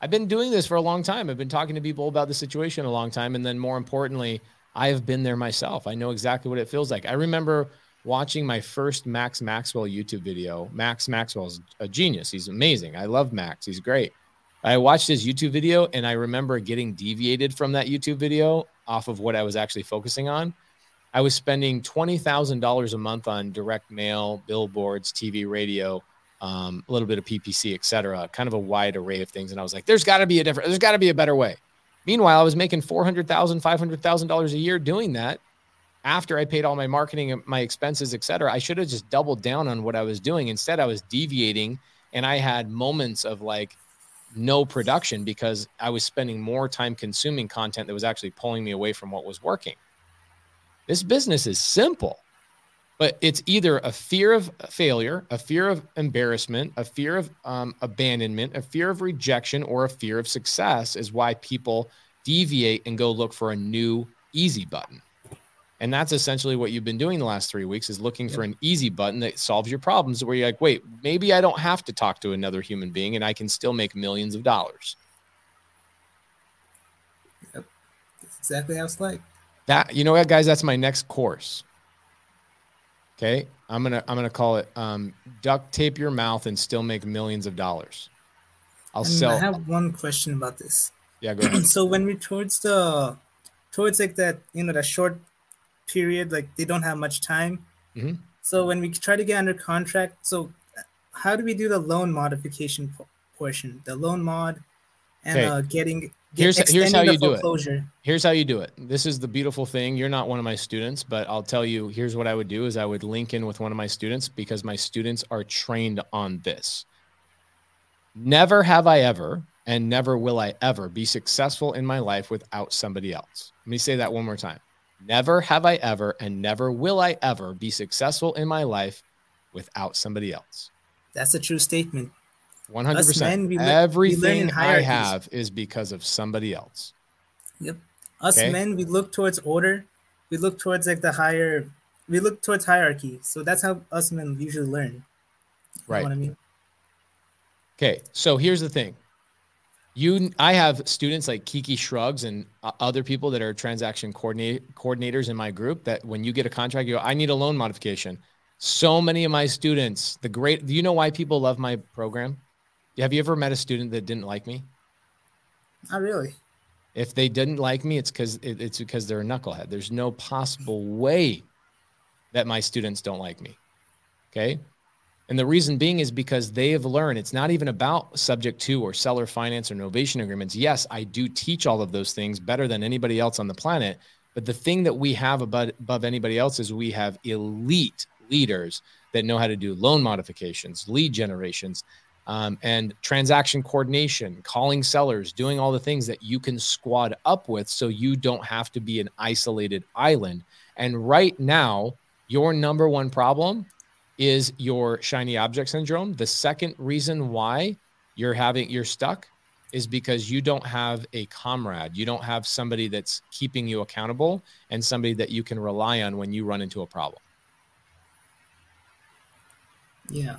I've been doing this for a long time. I've been talking to people about the situation a long time. And then more importantly, I have been there myself. I know exactly what it feels like. I remember watching my first Max Maxwell YouTube video. Max Maxwell's a genius. He's amazing. I love Max. He's great. I watched his YouTube video and I remember getting deviated from that YouTube video off of what I was actually focusing on. I was spending $20,000 a month on direct mail, billboards, TV, radio, um, a little bit of PPC, et cetera, kind of a wide array of things. And I was like, there's got to be a different, there's got to be a better way. Meanwhile, I was making $400,000, $500,000 a year doing that after I paid all my marketing, my expenses, et cetera, I should have just doubled down on what I was doing. Instead, I was deviating and I had moments of like no production because I was spending more time consuming content that was actually pulling me away from what was working. This business is simple, but it's either a fear of failure, a fear of embarrassment, a fear of um, abandonment, a fear of rejection, or a fear of success is why people deviate and go look for a new easy button. And that's essentially what you've been doing the last three weeks is looking for an easy button that solves your problems where you're like, wait, maybe I don't have to talk to another human being and I can still make millions of dollars. Yep. That's exactly how it's like. That you know what, guys, that's my next course. Okay. I'm gonna I'm gonna call it um, duct tape your mouth and still make millions of dollars. I'll and sell. I have one question about this. Yeah, go ahead. so when we towards the towards like that, you know, that short period like they don't have much time mm-hmm. so when we try to get under contract so how do we do the loan modification portion the loan mod and okay. uh, getting get, here's here's how you do it. here's how you do it. This is the beautiful thing. You're not one of my students but i'll tell you here's what i would do is i would link in with one of my students because my students are trained on this. Never have i ever and never will i ever be successful in my life without somebody else. Let me say that one more time. Never have I ever, and never will I ever be successful in my life without somebody else. That's a true statement. 100%. Men, we Everything we I have is because of somebody else. Yep. Us okay? men, we look towards order. We look towards like the higher, we look towards hierarchy. So that's how us men usually learn. You right. what I mean? Okay. So here's the thing you i have students like kiki shrugs and other people that are transaction coordinate, coordinators in my group that when you get a contract you go i need a loan modification so many of my students the great do you know why people love my program have you ever met a student that didn't like me not really if they didn't like me it's because it, it's because they're a knucklehead there's no possible way that my students don't like me okay and the reason being is because they have learned it's not even about subject to or seller finance or novation agreements. Yes, I do teach all of those things better than anybody else on the planet. But the thing that we have above, above anybody else is we have elite leaders that know how to do loan modifications, lead generations, um, and transaction coordination, calling sellers, doing all the things that you can squad up with so you don't have to be an isolated island. And right now, your number one problem is your shiny object syndrome. The second reason why you're having you're stuck is because you don't have a comrade. You don't have somebody that's keeping you accountable and somebody that you can rely on when you run into a problem. Yeah.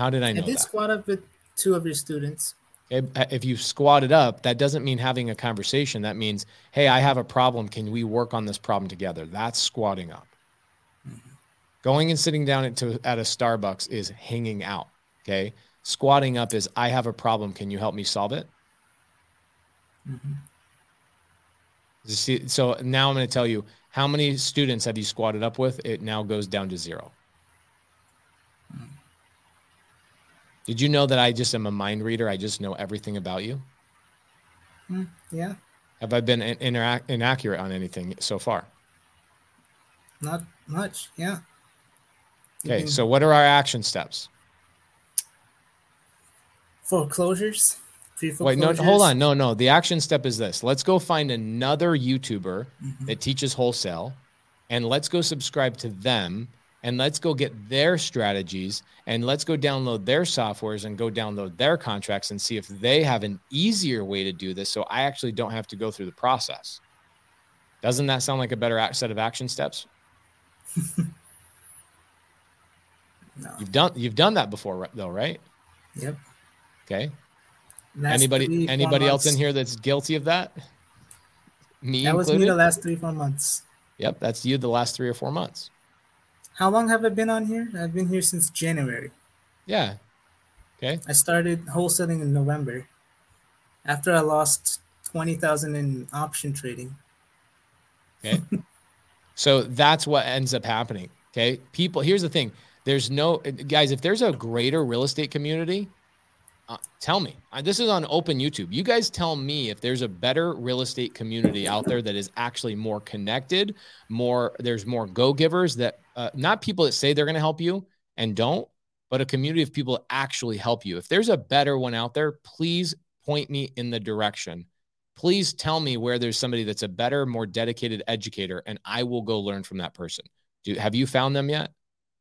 How did I know? I did that? squad up with two of your students. If you squatted up, that doesn't mean having a conversation. That means, hey, I have a problem. Can we work on this problem together? That's squatting up. Mm-hmm. Going and sitting down at, to, at a Starbucks is hanging out. Okay. Squatting up is, I have a problem. Can you help me solve it? Mm-hmm. See, so now I'm going to tell you how many students have you squatted up with? It now goes down to zero. Did you know that I just am a mind reader? I just know everything about you. Mm, yeah. Have I been interact inaccurate on anything so far? Not much. Yeah. Okay. So, what are our action steps? Foreclosures. Wait, no, hold on. No, no. The action step is this. Let's go find another YouTuber mm-hmm. that teaches wholesale and let's go subscribe to them and let's go get their strategies and let's go download their softwares and go download their contracts and see if they have an easier way to do this so I actually don't have to go through the process. Doesn't that sound like a better set of action steps? no. You've done you've done that before though, right? Yep. Okay. Anybody anybody else in here that's guilty of that? Me that included? was me the last three four months. Yep, that's you the last three or four months. How long have I been on here? I've been here since January. Yeah. Okay. I started wholesaling in November after I lost 20,000 in option trading. Okay. so that's what ends up happening. Okay. People, here's the thing there's no, guys, if there's a greater real estate community, uh, tell me. Uh, this is on open YouTube. You guys tell me if there's a better real estate community out there that is actually more connected, more there's more go givers that uh, not people that say they're going to help you and don't, but a community of people that actually help you. If there's a better one out there, please point me in the direction. Please tell me where there's somebody that's a better, more dedicated educator, and I will go learn from that person. Do have you found them yet?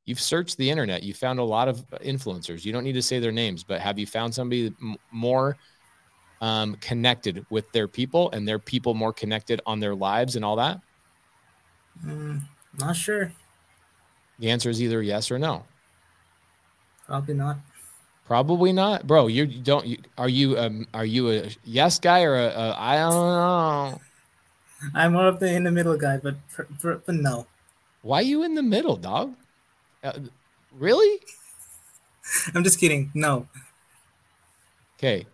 you've searched the internet you found a lot of influencers you don't need to say their names but have you found somebody m- more um, connected with their people and their people more connected on their lives and all that mm, not sure the answer is either yes or no probably not probably not bro you don't you, are you um, are you a yes guy or I don't know i'm more of the in the middle guy but for for no why are you in the middle dog uh, really? I'm just kidding. No. Okay.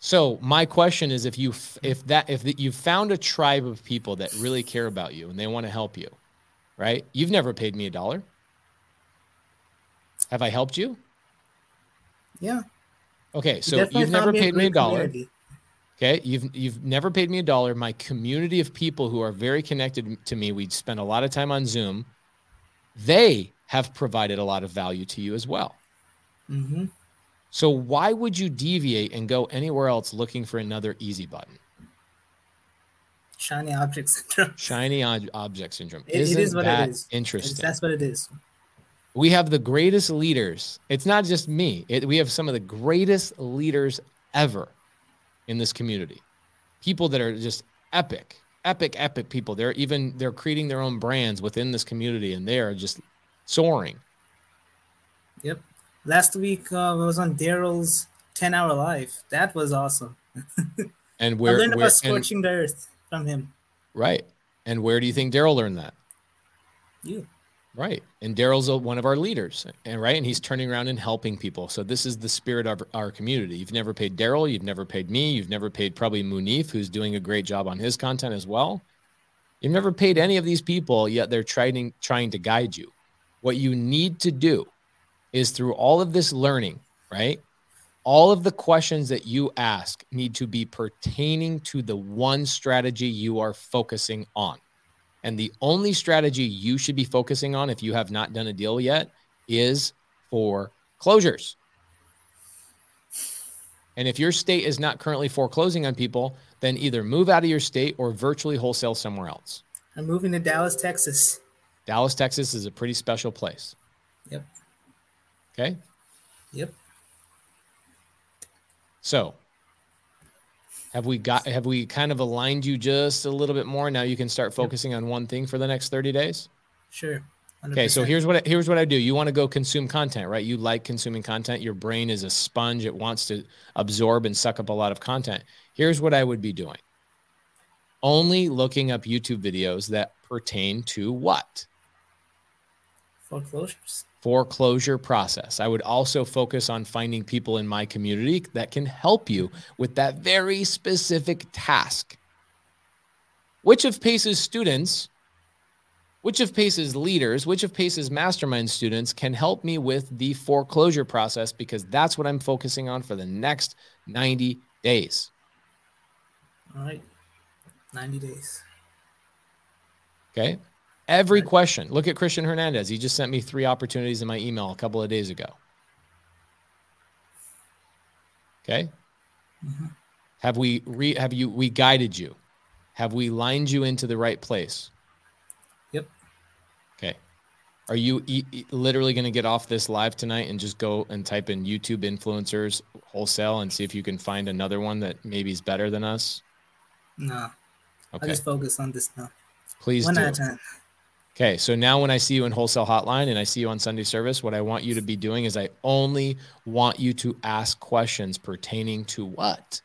So my question is, if you if that if you found a tribe of people that really care about you and they want to help you, right? You've never paid me a dollar. Have I helped you? Yeah. Okay, so you've never paid me a dollar. Okay, you've you've never paid me a dollar. My community of people who are very connected to me, we spend a lot of time on Zoom. They have provided a lot of value to you as well. Mm-hmm. So why would you deviate and go anywhere else looking for another easy button? Shiny object syndrome. Shiny object syndrome. It, Isn't it is what that it is. Interesting. That's what it is. We have the greatest leaders. It's not just me. It, we have some of the greatest leaders ever in this community. People that are just epic, epic, epic people. They're even they're creating their own brands within this community, and they are just soaring. Yep. Last week uh, I was on Daryl's 10 hour live. That was awesome. and where I learned about scorching the earth from him. Right. And where do you think Daryl learned that? You. Right. And Daryl's one of our leaders. And right. And he's turning around and helping people. So this is the spirit of our community. You've never paid Daryl. You've never paid me. You've never paid probably Munif, who's doing a great job on his content as well. You've never paid any of these people, yet they're trying trying to guide you. What you need to do is through all of this learning, right? All of the questions that you ask need to be pertaining to the one strategy you are focusing on. And the only strategy you should be focusing on if you have not done a deal yet is for closures. And if your state is not currently foreclosing on people, then either move out of your state or virtually wholesale somewhere else. I'm moving to Dallas, Texas. Dallas, Texas is a pretty special place. Yep. Okay. Yep. So, have we got have we kind of aligned you just a little bit more? Now you can start focusing yep. on one thing for the next 30 days? Sure. 100%. Okay, so here's what I, here's what I do. You want to go consume content, right? You like consuming content. Your brain is a sponge; it wants to absorb and suck up a lot of content. Here's what I would be doing: only looking up YouTube videos that pertain to what? Foreclosures. Foreclosure process. I would also focus on finding people in my community that can help you with that very specific task. Which of PACE's students which of Pace's leaders, which of Pace's mastermind students can help me with the foreclosure process? Because that's what I'm focusing on for the next 90 days. All right. 90 days. Okay. Every right. question. Look at Christian Hernandez. He just sent me three opportunities in my email a couple of days ago. Okay. Mm-hmm. Have we re, have you we guided you? Have we lined you into the right place? Yep. Okay. Are you e- e- literally going to get off this live tonight and just go and type in YouTube influencers wholesale and see if you can find another one that maybe is better than us? No. Okay. I just focus on this now. Please one do. at a time. Okay, so now when I see you in wholesale hotline and I see you on Sunday service, what I want you to be doing is I only want you to ask questions pertaining to what?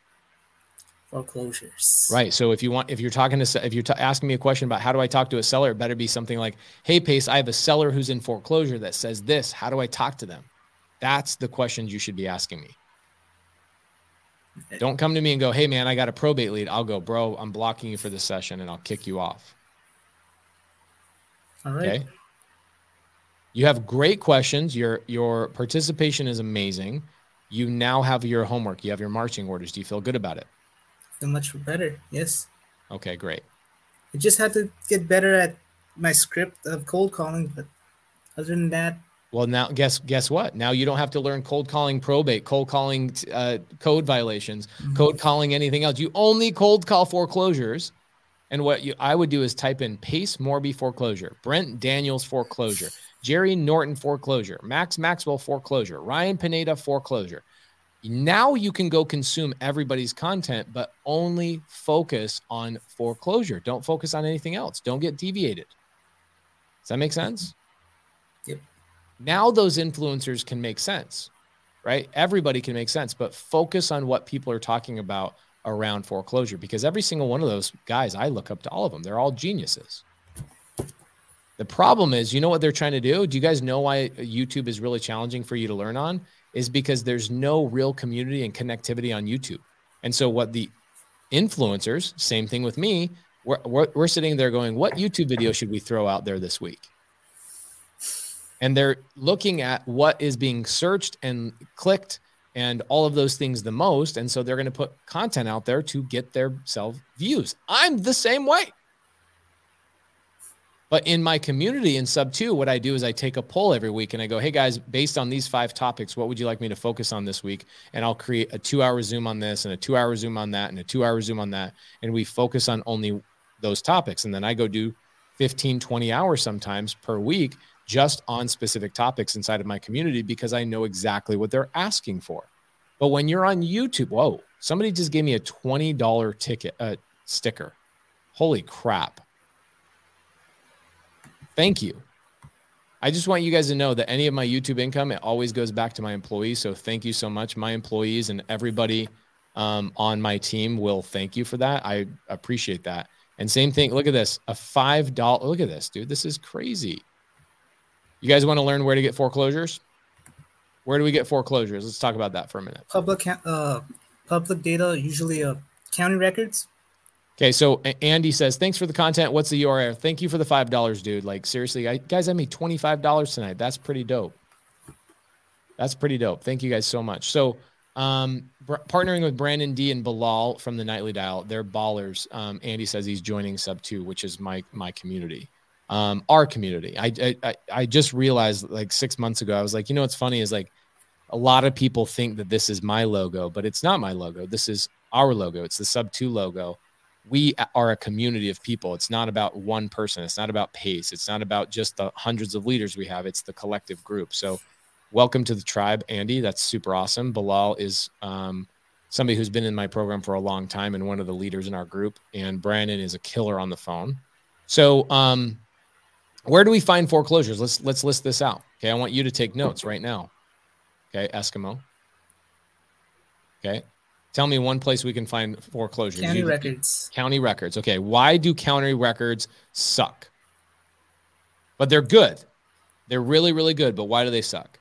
foreclosures. Right. So if you want, if you're talking to, if you're t- asking me a question about how do I talk to a seller, it better be something like, "Hey, Pace, I have a seller who's in foreclosure that says this. How do I talk to them?" That's the questions you should be asking me. Don't come to me and go, "Hey, man, I got a probate lead." I'll go, "Bro, I'm blocking you for this session, and I'll kick you off." All right. Okay. You have great questions. Your your participation is amazing. You now have your homework. You have your marching orders. Do you feel good about it? much better. Yes. Okay, great. I just had to get better at my script of cold calling, but other than that. Well, now guess guess what? Now you don't have to learn cold calling probate, cold calling uh, code violations, mm-hmm. code calling anything else. You only cold call foreclosures. And what you, I would do is type in Pace Morby foreclosure, Brent Daniels foreclosure, Jerry Norton foreclosure, Max Maxwell foreclosure, Ryan Pineda foreclosure. Now you can go consume everybody's content, but only focus on foreclosure. Don't focus on anything else. Don't get deviated. Does that make sense? Yep. Now those influencers can make sense, right? Everybody can make sense, but focus on what people are talking about around foreclosure because every single one of those guys, I look up to all of them. They're all geniuses. The problem is, you know what they're trying to do? Do you guys know why YouTube is really challenging for you to learn on? is because there's no real community and connectivity on YouTube. And so, what the influencers, same thing with me, we're, we're, we're, sitting there going, What YouTube video should we throw out there this week? And they're looking at what is being searched and clicked and all of those things the most. And so, they're going to put content out there to get their self views. I'm the same way. But in my community in sub two, what I do is I take a poll every week and I go, hey guys, based on these five topics, what would you like me to focus on this week? And I'll create a two hour Zoom on this and a two hour Zoom on that and a two hour Zoom on that. And we focus on only those topics. And then I go do 15, 20 hours sometimes per week just on specific topics inside of my community because I know exactly what they're asking for. But when you're on YouTube, whoa, somebody just gave me a $20 ticket, uh, sticker. Holy crap. Thank you. I just want you guys to know that any of my YouTube income, it always goes back to my employees. So thank you so much. My employees and everybody um, on my team will thank you for that. I appreciate that. And same thing. Look at this a $5. Look at this, dude. This is crazy. You guys want to learn where to get foreclosures? Where do we get foreclosures? Let's talk about that for a minute. Public, uh, public data, usually uh, county records. Okay, so Andy says, "Thanks for the content. What's the URL? Thank you for the five dollars, dude. Like seriously, I, guys, I made twenty five dollars tonight. That's pretty dope. That's pretty dope. Thank you guys so much. So, um, br- partnering with Brandon D and Bilal from the Nightly Dial, they're ballers. Um, Andy says he's joining Sub Two, which is my my community, um, our community. I, I I just realized like six months ago, I was like, you know, what's funny is like a lot of people think that this is my logo, but it's not my logo. This is our logo. It's the Sub 2 logo. We are a community of people. It's not about one person. It's not about pace. It's not about just the hundreds of leaders we have. It's the collective group. So, welcome to the tribe, Andy. That's super awesome. Bilal is um, somebody who's been in my program for a long time and one of the leaders in our group. And Brandon is a killer on the phone. So, um, where do we find foreclosures? Let's let's list this out. Okay, I want you to take notes right now. Okay, Eskimo. Okay. Tell me one place we can find foreclosures. County you, records. County records. Okay. Why do county records suck? But they're good. They're really, really good. But why do they suck?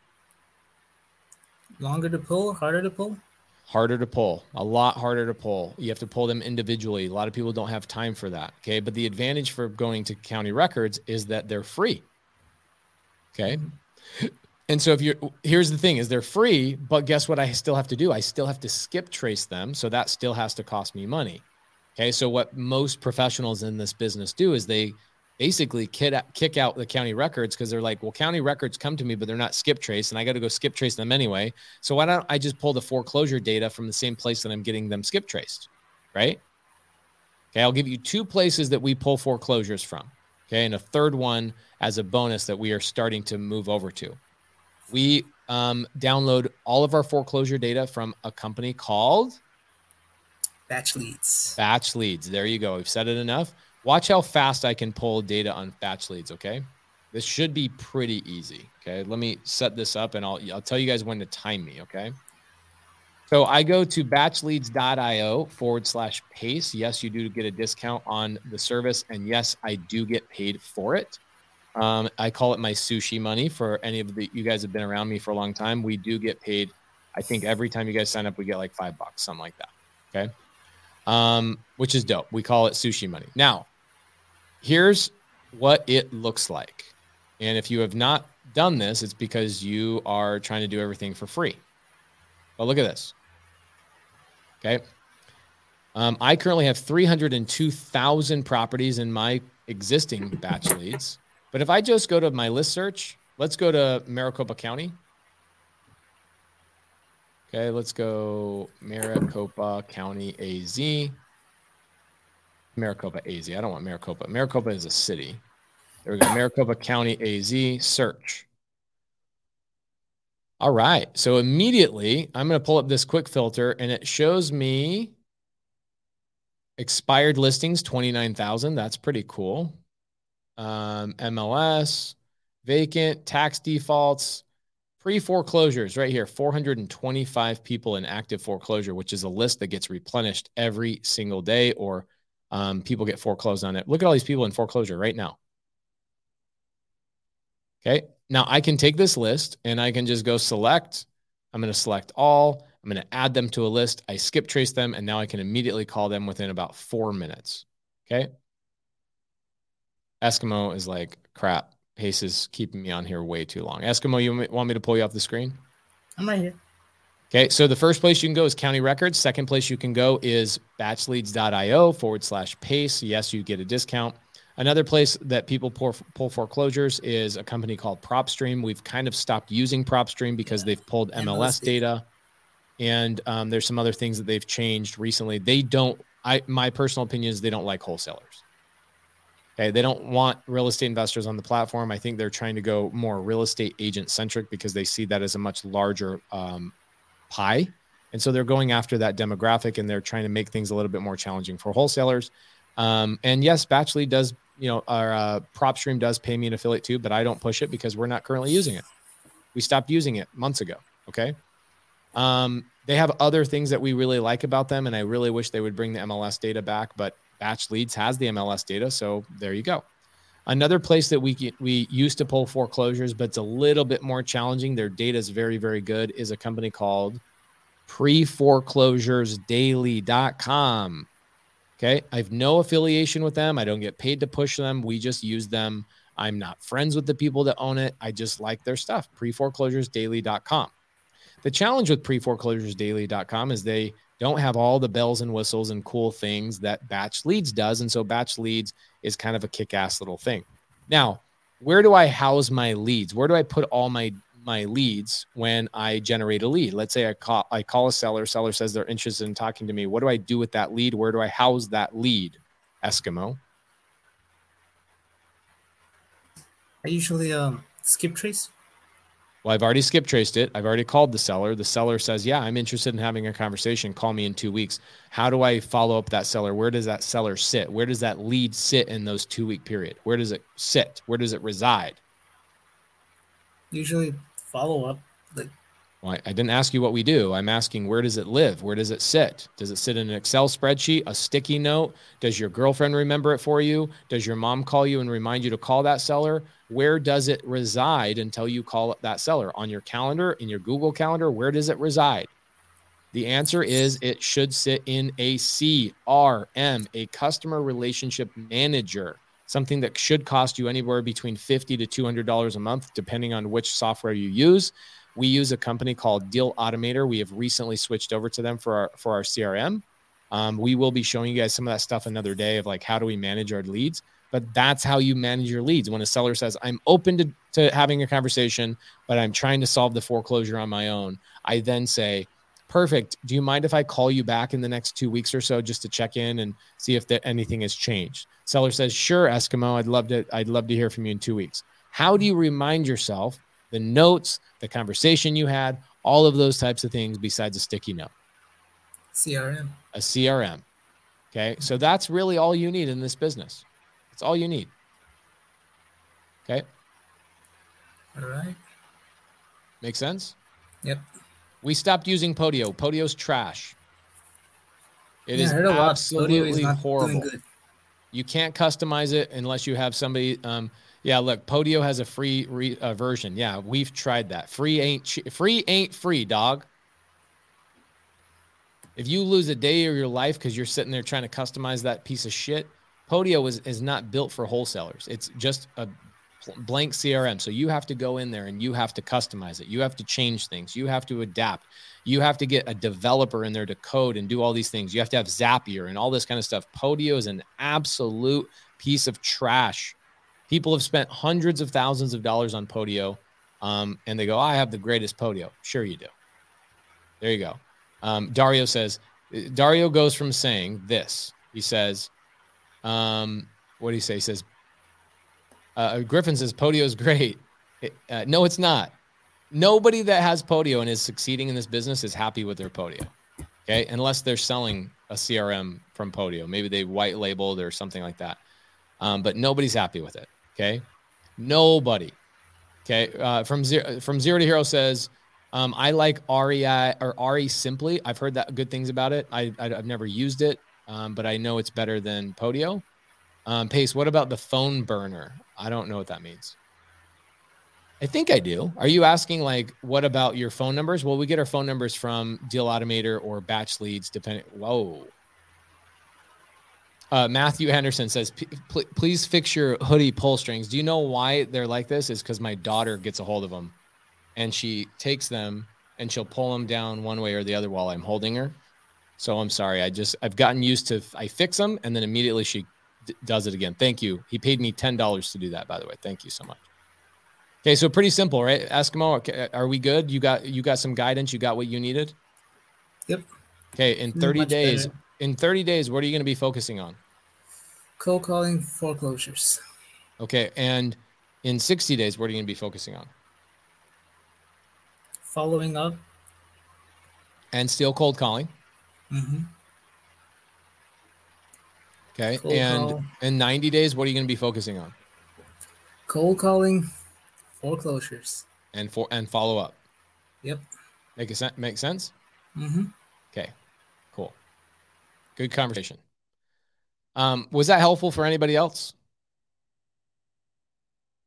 Longer to pull, harder to pull? Harder to pull, a lot harder to pull. You have to pull them individually. A lot of people don't have time for that. Okay. But the advantage for going to county records is that they're free. Okay. And so if you're here's the thing is they're free, but guess what I still have to do? I still have to skip trace them. So that still has to cost me money. Okay. So what most professionals in this business do is they basically kick out the county records because they're like, well, county records come to me, but they're not skip trace, and I got to go skip trace them anyway. So why don't I just pull the foreclosure data from the same place that I'm getting them skip traced? Right. Okay. I'll give you two places that we pull foreclosures from. Okay. And a third one as a bonus that we are starting to move over to. We um, download all of our foreclosure data from a company called Batch Leads. Batch Leads. There you go. We've said it enough. Watch how fast I can pull data on Batch Leads. Okay. This should be pretty easy. Okay. Let me set this up and I'll, I'll tell you guys when to time me. Okay. So I go to batchleads.io forward slash pace. Yes, you do get a discount on the service. And yes, I do get paid for it. Um, I call it my sushi money for any of the you guys have been around me for a long time. We do get paid. I think every time you guys sign up, we get like five bucks, something like that. Okay. Um, which is dope. We call it sushi money. Now, here's what it looks like. And if you have not done this, it's because you are trying to do everything for free. But look at this. Okay. Um, I currently have 302,000 properties in my existing batch leads. But if I just go to my list search, let's go to Maricopa County. Okay, let's go Maricopa County AZ. Maricopa AZ. I don't want Maricopa. Maricopa is a city. There we go. Maricopa County AZ search. All right. So immediately I'm going to pull up this quick filter and it shows me expired listings 29,000. That's pretty cool um, MLS, vacant, tax defaults, pre foreclosures right here 425 people in active foreclosure, which is a list that gets replenished every single day or um, people get foreclosed on it. Look at all these people in foreclosure right now. Okay. Now I can take this list and I can just go select. I'm going to select all. I'm going to add them to a list. I skip trace them and now I can immediately call them within about four minutes. Okay. Eskimo is like, crap, Pace is keeping me on here way too long. Eskimo, you want me to pull you off the screen? I'm right here. Okay, so the first place you can go is County Records. Second place you can go is batchleads.io forward slash pace. Yes, you get a discount. Another place that people pull, pull foreclosures is a company called PropStream. We've kind of stopped using PropStream because they've pulled MLS data, and um, there's some other things that they've changed recently. They don't. I my personal opinion is they don't like wholesalers. Okay, they don't want real estate investors on the platform. I think they're trying to go more real estate agent centric because they see that as a much larger um, pie. And so they're going after that demographic and they're trying to make things a little bit more challenging for wholesalers. Um, and yes, Batch Leads does, you know, our uh, PropStream does pay me an affiliate too, but I don't push it because we're not currently using it. We stopped using it months ago. Okay. Um, they have other things that we really like about them, and I really wish they would bring the MLS data back, but Batch Leads has the MLS data, so there you go. Another place that we we used to pull foreclosures, but it's a little bit more challenging. Their data is very very good. Is a company called preforeclosuresdaily.com. Okay, I have no affiliation with them. I don't get paid to push them. We just use them. I'm not friends with the people that own it. I just like their stuff. Preforeclosuresdaily.com. The challenge with preforeclosuresdaily.com is they don't have all the bells and whistles and cool things that batch leads does. And so batch leads is kind of a kick ass little thing. Now, where do I house my leads? Where do I put all my my leads when I generate a lead. Let's say I call I call a seller, seller says they're interested in talking to me. What do I do with that lead? Where do I house that lead? Eskimo. I usually um skip trace. Well, I've already skip traced it. I've already called the seller. The seller says, Yeah, I'm interested in having a conversation. Call me in two weeks. How do I follow up that seller? Where does that seller sit? Where does that lead sit in those two week period? Where does it sit? Where does it reside? Usually follow up. Like well, I, didn't ask you what we do. I'm asking where does it live? Where does it sit? Does it sit in an Excel spreadsheet, a sticky note? Does your girlfriend remember it for you? Does your mom call you and remind you to call that seller? where does it reside until you call that seller on your calendar, in your Google Calendar? Where does it reside? The answer is it should sit in a CRM, a customer relationship manager, something that should cost you anywhere between 50 to $200 a month, depending on which software you use. We use a company called Deal Automator. We have recently switched over to them for our, for our CRM. Um, we will be showing you guys some of that stuff another day of like how do we manage our leads but that's how you manage your leads. When a seller says, I'm open to, to having a conversation, but I'm trying to solve the foreclosure on my own, I then say, Perfect. Do you mind if I call you back in the next two weeks or so just to check in and see if there, anything has changed? Seller says, Sure, Eskimo. I'd love to. I'd love to hear from you in two weeks. How do you remind yourself the notes, the conversation you had, all of those types of things besides a sticky note? CRM. A CRM. Okay. So that's really all you need in this business. It's all you need. Okay. All right. Make sense? Yep. We stopped using Podio. Podio's trash. It yeah, is absolutely is horrible. You can't customize it unless you have somebody. Um, yeah, look, Podio has a free re, uh, version. Yeah, we've tried that. Free ain't free ain't free, dog. If you lose a day of your life because you're sitting there trying to customize that piece of shit, Podio is, is not built for wholesalers. It's just a blank CRM. So you have to go in there and you have to customize it. You have to change things. You have to adapt. You have to get a developer in there to code and do all these things. You have to have Zapier and all this kind of stuff. Podio is an absolute piece of trash. People have spent hundreds of thousands of dollars on Podio, um, and they go, "I have the greatest Podio." Sure, you do. There you go. Um, Dario says. Dario goes from saying this. He says, um, what do you say? He says, uh, Griffin says Podio is great. It, uh, no, it's not. Nobody that has Podio and is succeeding in this business is happy with their Podio. Okay. Unless they're selling a CRM from Podio. Maybe they white labeled or something like that. Um, but nobody's happy with it. Okay. Nobody. Okay. Uh, from zero from zero to hero says, um, I like REI or REsimpli. I've heard that good things about it. I, I have never used it um, but I know it's better than Podio. Um, Pace, what about the PhoneBurner? I don't know what that means. I think I do. Are you asking like what about your phone numbers? Well, we get our phone numbers from Deal Automator or Batch Leads, depending. Whoa. Uh, Matthew Henderson says, please fix your hoodie pull strings. Do you know why they're like this? Is because my daughter gets a hold of them and she takes them and she'll pull them down one way or the other while I'm holding her. So I'm sorry. I just I've gotten used to I fix them and then immediately she d- does it again. Thank you. He paid me ten dollars to do that. By the way, thank you so much. Okay, so pretty simple, right? Eskimo, are we good? You got you got some guidance. You got what you needed. Yep. Okay, in 30 Much days, better. In 30 days, what are you going to be focusing on? Cold calling foreclosures. Okay, and in 60 days, what are you going to be focusing on? Following up. And still cold calling. Mm-hmm. Okay. Cold and call. in 90 days, what are you going to be focusing on? Cold calling, foreclosures, and for and follow up. Yep. Make it make sense? Mm-hmm. Good conversation. Um, was that helpful for anybody else?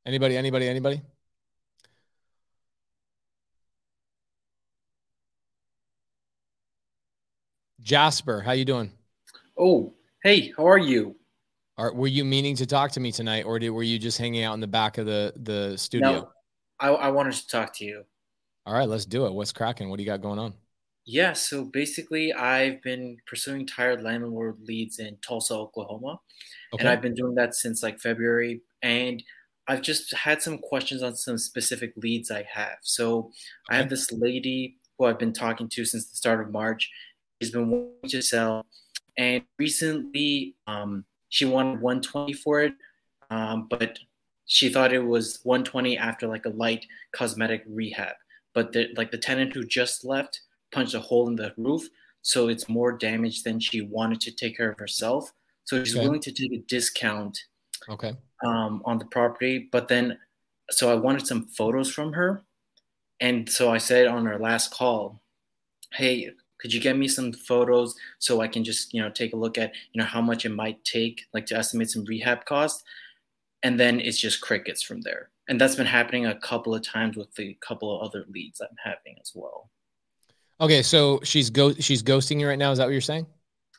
Anybody? Anybody? Anybody? Jasper, how you doing? Oh, hey, how are you? Are, were you meaning to talk to me tonight, or did, were you just hanging out in the back of the the studio? No, I, I wanted to talk to you. All right, let's do it. What's cracking? What do you got going on? Yeah, so basically, I've been pursuing tired landlord leads in Tulsa, Oklahoma, okay. and I've been doing that since like February. And I've just had some questions on some specific leads I have. So I have this lady who I've been talking to since the start of March. She's been wanting to sell, and recently um, she wanted 120 for it, um, but she thought it was 120 after like a light cosmetic rehab. But the, like the tenant who just left punched a hole in the roof, so it's more damage than she wanted to take care of herself. So she's okay. willing to take a discount okay um, on the property. But then, so I wanted some photos from her, and so I said on our last call, "Hey, could you get me some photos so I can just you know take a look at you know how much it might take, like to estimate some rehab costs?" And then it's just crickets from there. And that's been happening a couple of times with the couple of other leads I'm having as well. Okay, so she's go she's ghosting you right now. Is that what you're saying?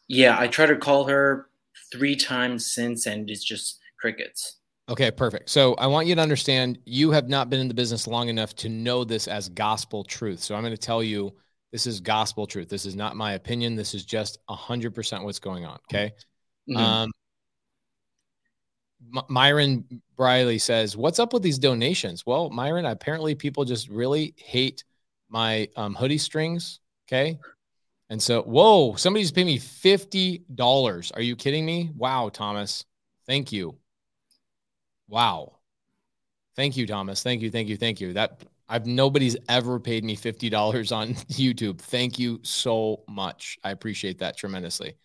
Yeah, I tried to call her three times since, and it's just crickets. Okay, perfect. So I want you to understand you have not been in the business long enough to know this as gospel truth. So I'm going to tell you this is gospel truth. This is not my opinion. This is just 100% what's going on. Okay. Mm-hmm. Um, M- Myron Briley says, What's up with these donations? Well, Myron, apparently people just really hate my um, hoodie strings. Okay. And so, whoa, somebody's paying me $50. Are you kidding me? Wow, Thomas. Thank you. Wow. Thank you, Thomas. Thank you. Thank you. Thank you. That I've nobody's ever paid me $50 on YouTube. Thank you so much. I appreciate that tremendously.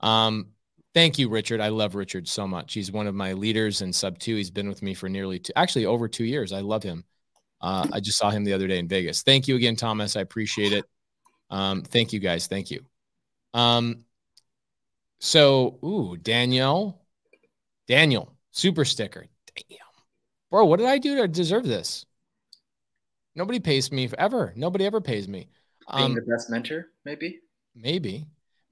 Um, thank you, Richard. I love Richard so much. He's one of my leaders in sub two. He's been with me for nearly two, actually over two years. I love him. Uh, I just saw him the other day in Vegas. Thank you again, Thomas. I appreciate it. Um, thank you guys. Thank you. Um, so, ooh, Danielle, Daniel, super sticker. Damn. Bro, what did I do to deserve this? Nobody pays me ever. Nobody ever pays me. Being um, the best mentor, maybe. Maybe.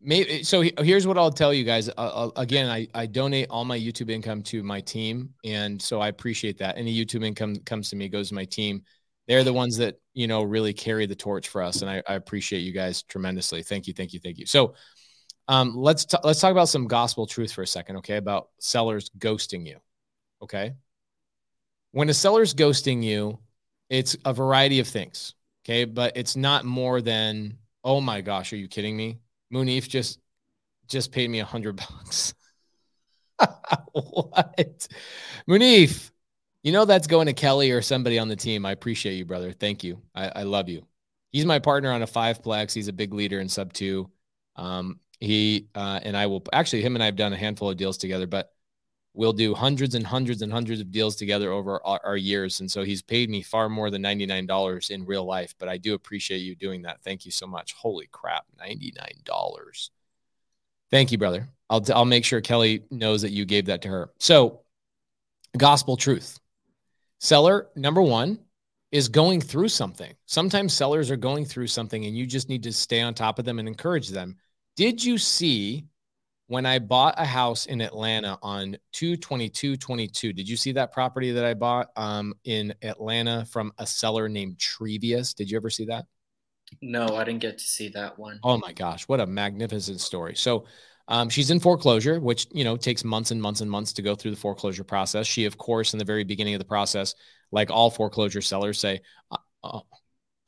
Maybe. So here's what I'll tell you guys. Uh, uh, again, I, I donate all my YouTube income to my team, and so I appreciate that. Any YouTube income comes to me goes to my team. They're the ones that you know really carry the torch for us, and I, I appreciate you guys tremendously. Thank you, thank you, thank you. So, um, let's t- let's talk about some gospel truth for a second, okay? About sellers ghosting you. Okay. When a seller's ghosting you, it's a variety of things. Okay. But it's not more than, oh my gosh, are you kidding me? Munif just just paid me a hundred bucks. what? Munif, you know that's going to Kelly or somebody on the team. I appreciate you, brother. Thank you. I, I love you. He's my partner on a five plex. He's a big leader in sub two. Um, he uh, and I will actually him and I have done a handful of deals together, but we'll do hundreds and hundreds and hundreds of deals together over our, our, years. And so he's paid me far more than $99 in real life, but I do appreciate you doing that. Thank you so much. Holy crap, $99. Thank you, brother. I'll, I'll make sure Kelly knows that you gave that to her. So, gospel truth. Seller, number one, is going through something. Sometimes sellers are going through something and you just need to stay on top of them and encourage them. Did you see when I bought a house in Atlanta on 22222, did you see that property that I bought um, in Atlanta from a seller named Trevius? Did you ever see that? No, I didn't get to see that one. Oh my gosh, what a magnificent story. So um, she's in foreclosure, which you know takes months and months and months to go through the foreclosure process. She, of course, in the very beginning of the process, like all foreclosure sellers, say, oh,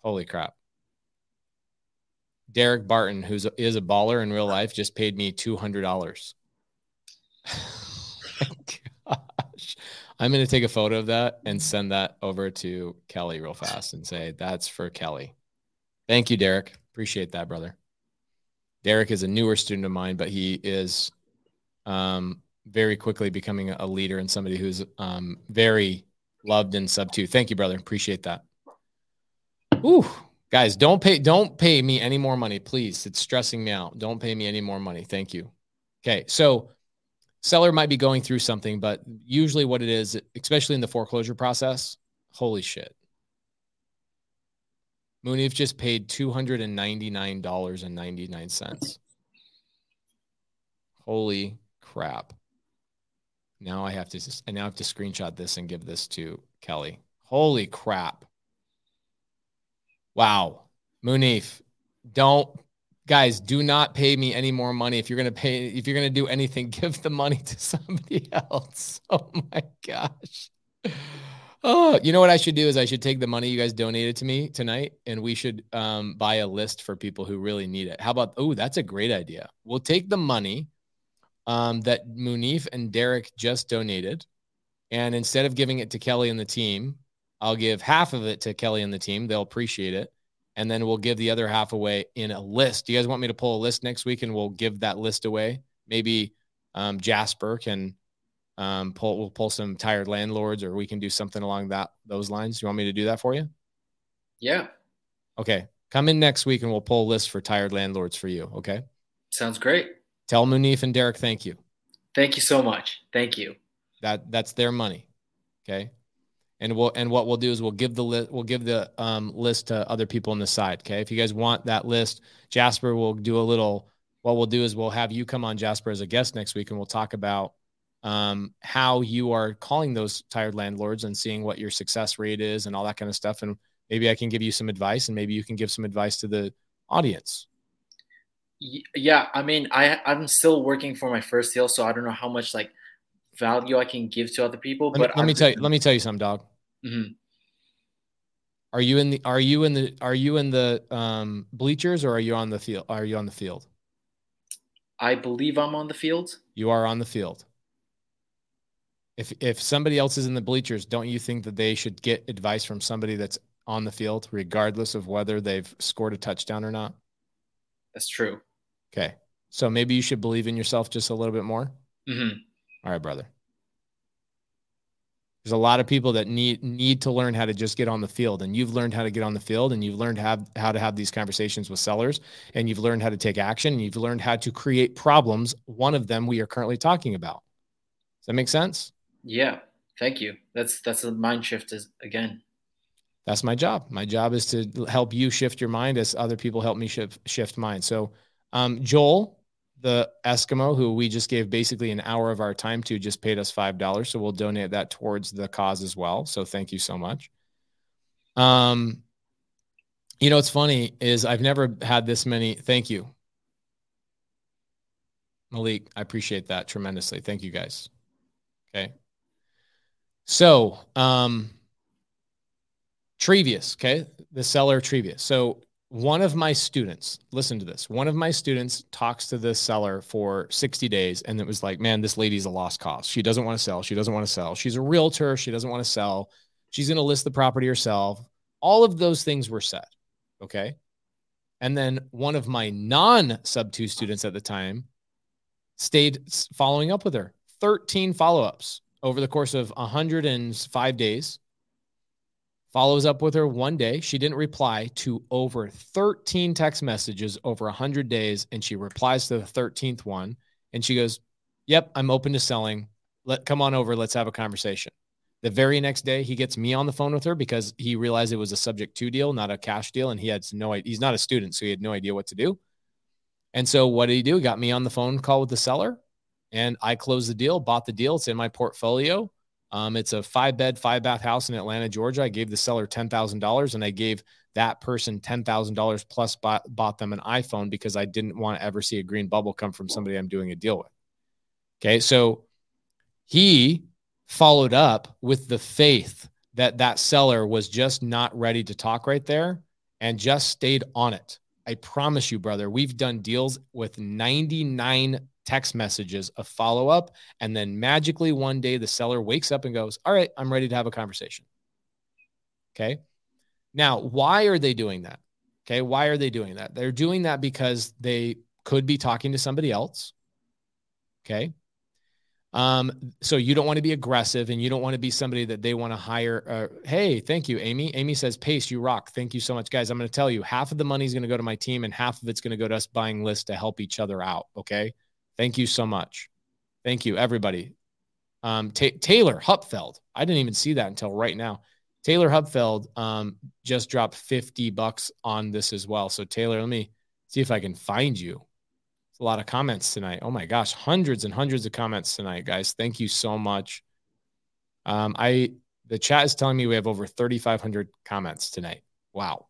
"Holy crap, Derek Barton, who's is a baller in real life, just paid me two hundred dollars. Gosh, I'm gonna take a photo of that and send that over to Kelly real fast and say that's for Kelly. Thank you, Derek. Appreciate that, brother. Derek is a newer student of mine, but he is um, very quickly becoming a leader and somebody who's um, very loved in sub two. Thank you, brother. Appreciate that. Ooh, Guys, don't pay don't pay me any more money, please. It's stressing me out. Don't pay me any more money. Thank you. Okay. So seller might be going through something, but usually what it is, especially in the foreclosure process, holy shit. Munif just paid $299.99. Holy crap. Now I have to I now have to screenshot this and give this to Kelly. Holy crap. Wow. Munif, don't guys, do not pay me any more money. If you're gonna pay, if you're gonna do anything, give the money to somebody else. Oh my gosh. Oh, you know what I should do is I should take the money you guys donated to me tonight and we should um, buy a list for people who really need it. How about, oh, that's a great idea. We'll take the money um, that Munif and Derek just donated. And instead of giving it to Kelly and the team, I'll give half of it to Kelly and the team. They'll appreciate it. And then we'll give the other half away in a list. Do you guys want me to pull a list next week and we'll give that list away? Maybe um, Jasper can um, pull we'll pull some tired landlords, or we can do something along that those lines. Do you want me to do that for you? Yeah. Okay. Come in next week and we'll pull a list for tired landlords for you. Okay. Sounds great. Tell Munif and Derek thank you. Thank you so much. Thank you. That that's their money. Okay. And we'll and what we'll do is we'll give the list we'll give the um, list to other people on the side. Okay. If you guys want that list, Jasper will do a little. What we'll do is we'll have you come on Jasper as a guest next week and we'll talk about um, how you are calling those tired landlords and seeing what your success rate is and all that kind of stuff. And maybe I can give you some advice and maybe you can give some advice to the audience. Yeah. I mean, I, I'm still working for my first deal, so I don't know how much like value I can give to other people, let but me, let me tell you, let me tell you something, dog. Mm-hmm. Are you in the, are you in the, are you in the um, bleachers or are you on the field? Are you on the field? I believe I'm on the field. You are on the field if if somebody else is in the bleachers, don't you think that they should get advice from somebody that's on the field, regardless of whether they've scored a touchdown or not? That's true. Okay, so maybe you should believe in yourself just a little bit more. Mm-hmm. All right, brother. There's a lot of people that need need to learn how to just get on the field, and you've learned how to get on the field, and you've learned how, how to have these conversations with sellers, and you've learned how to take action, and you've learned how to create problems. One of them we are currently talking about. Does that make sense? Yeah, thank you. That's that's a mind shift is again. That's my job. My job is to help you shift your mind as other people help me shift shift mine. So, um, Joel, the Eskimo, who we just gave basically an hour of our time to, just paid us five dollars. So we'll donate that towards the cause as well. So thank you so much. Um, you know, what's funny is I've never had this many. Thank you, Malik. I appreciate that tremendously. Thank you guys. Okay. So, um, Trevius, okay, the seller Trevius. So, one of my students, listen to this. One of my students talks to the seller for 60 days, and it was like, man, this lady's a lost cause. She doesn't want to sell. She doesn't want to sell. She's a realtor. She doesn't want to sell. She's going to list the property herself. All of those things were said. Okay. And then one of my non sub two students at the time stayed following up with her 13 follow ups over the course of 105 days, follows up with her one day. She didn't reply to over 13 text messages over 100 days, and she replies to the 13th one, and she goes, "Yep, I'm open to selling. Let come on over. Let's have a conversation." The very next day, he gets me on the phone with her because he realized it was a subject to deal, not a cash deal, and he had no. He's not a student, so he had no idea what to do. And so, what did he do? He got me on the phone call with the seller and I closed the deal, bought the deal. It's in my portfolio. Um, it's a five bed, five bath house in Atlanta, Georgia. I gave the seller $10,000 and I gave that person $10,000 plus bought, bought them an iPhone because I didn't want to ever see a green bubble come from somebody I'm doing a deal with. Okay. So he followed up with the faith that that seller was just not ready to talk right there and just stayed on it. I promise you, brother, we've done deals with 99 text messages of follow up. And then magically one day the seller wakes up and goes, All right, I'm ready to have a conversation. Okay. Now, why are they doing that? Okay. Why are they doing that? They're doing that because they could be talking to somebody else. Okay. Um, so you don't want to be aggressive and you don't want to be somebody that they want to hire. Uh, hey, thank you, Amy. Amy says, Pace, you rock. Thank you so much, guys. I'm going to tell you half of the money is going to go to my team and half of it's going to go to us buying lists to help each other out. Okay. Thank you so much. Thank you, everybody. Um, Taylor Hupfeld. I didn't even see that until right now. Taylor Hupfeld um, just dropped 50 bucks on this as well. So, Taylor, let me see if I can find you. It's a lot of comments tonight. Oh my gosh, hundreds and hundreds of comments tonight, guys. Thank you so much. Um, I the chat is telling me we have over 3,500 comments tonight. Wow.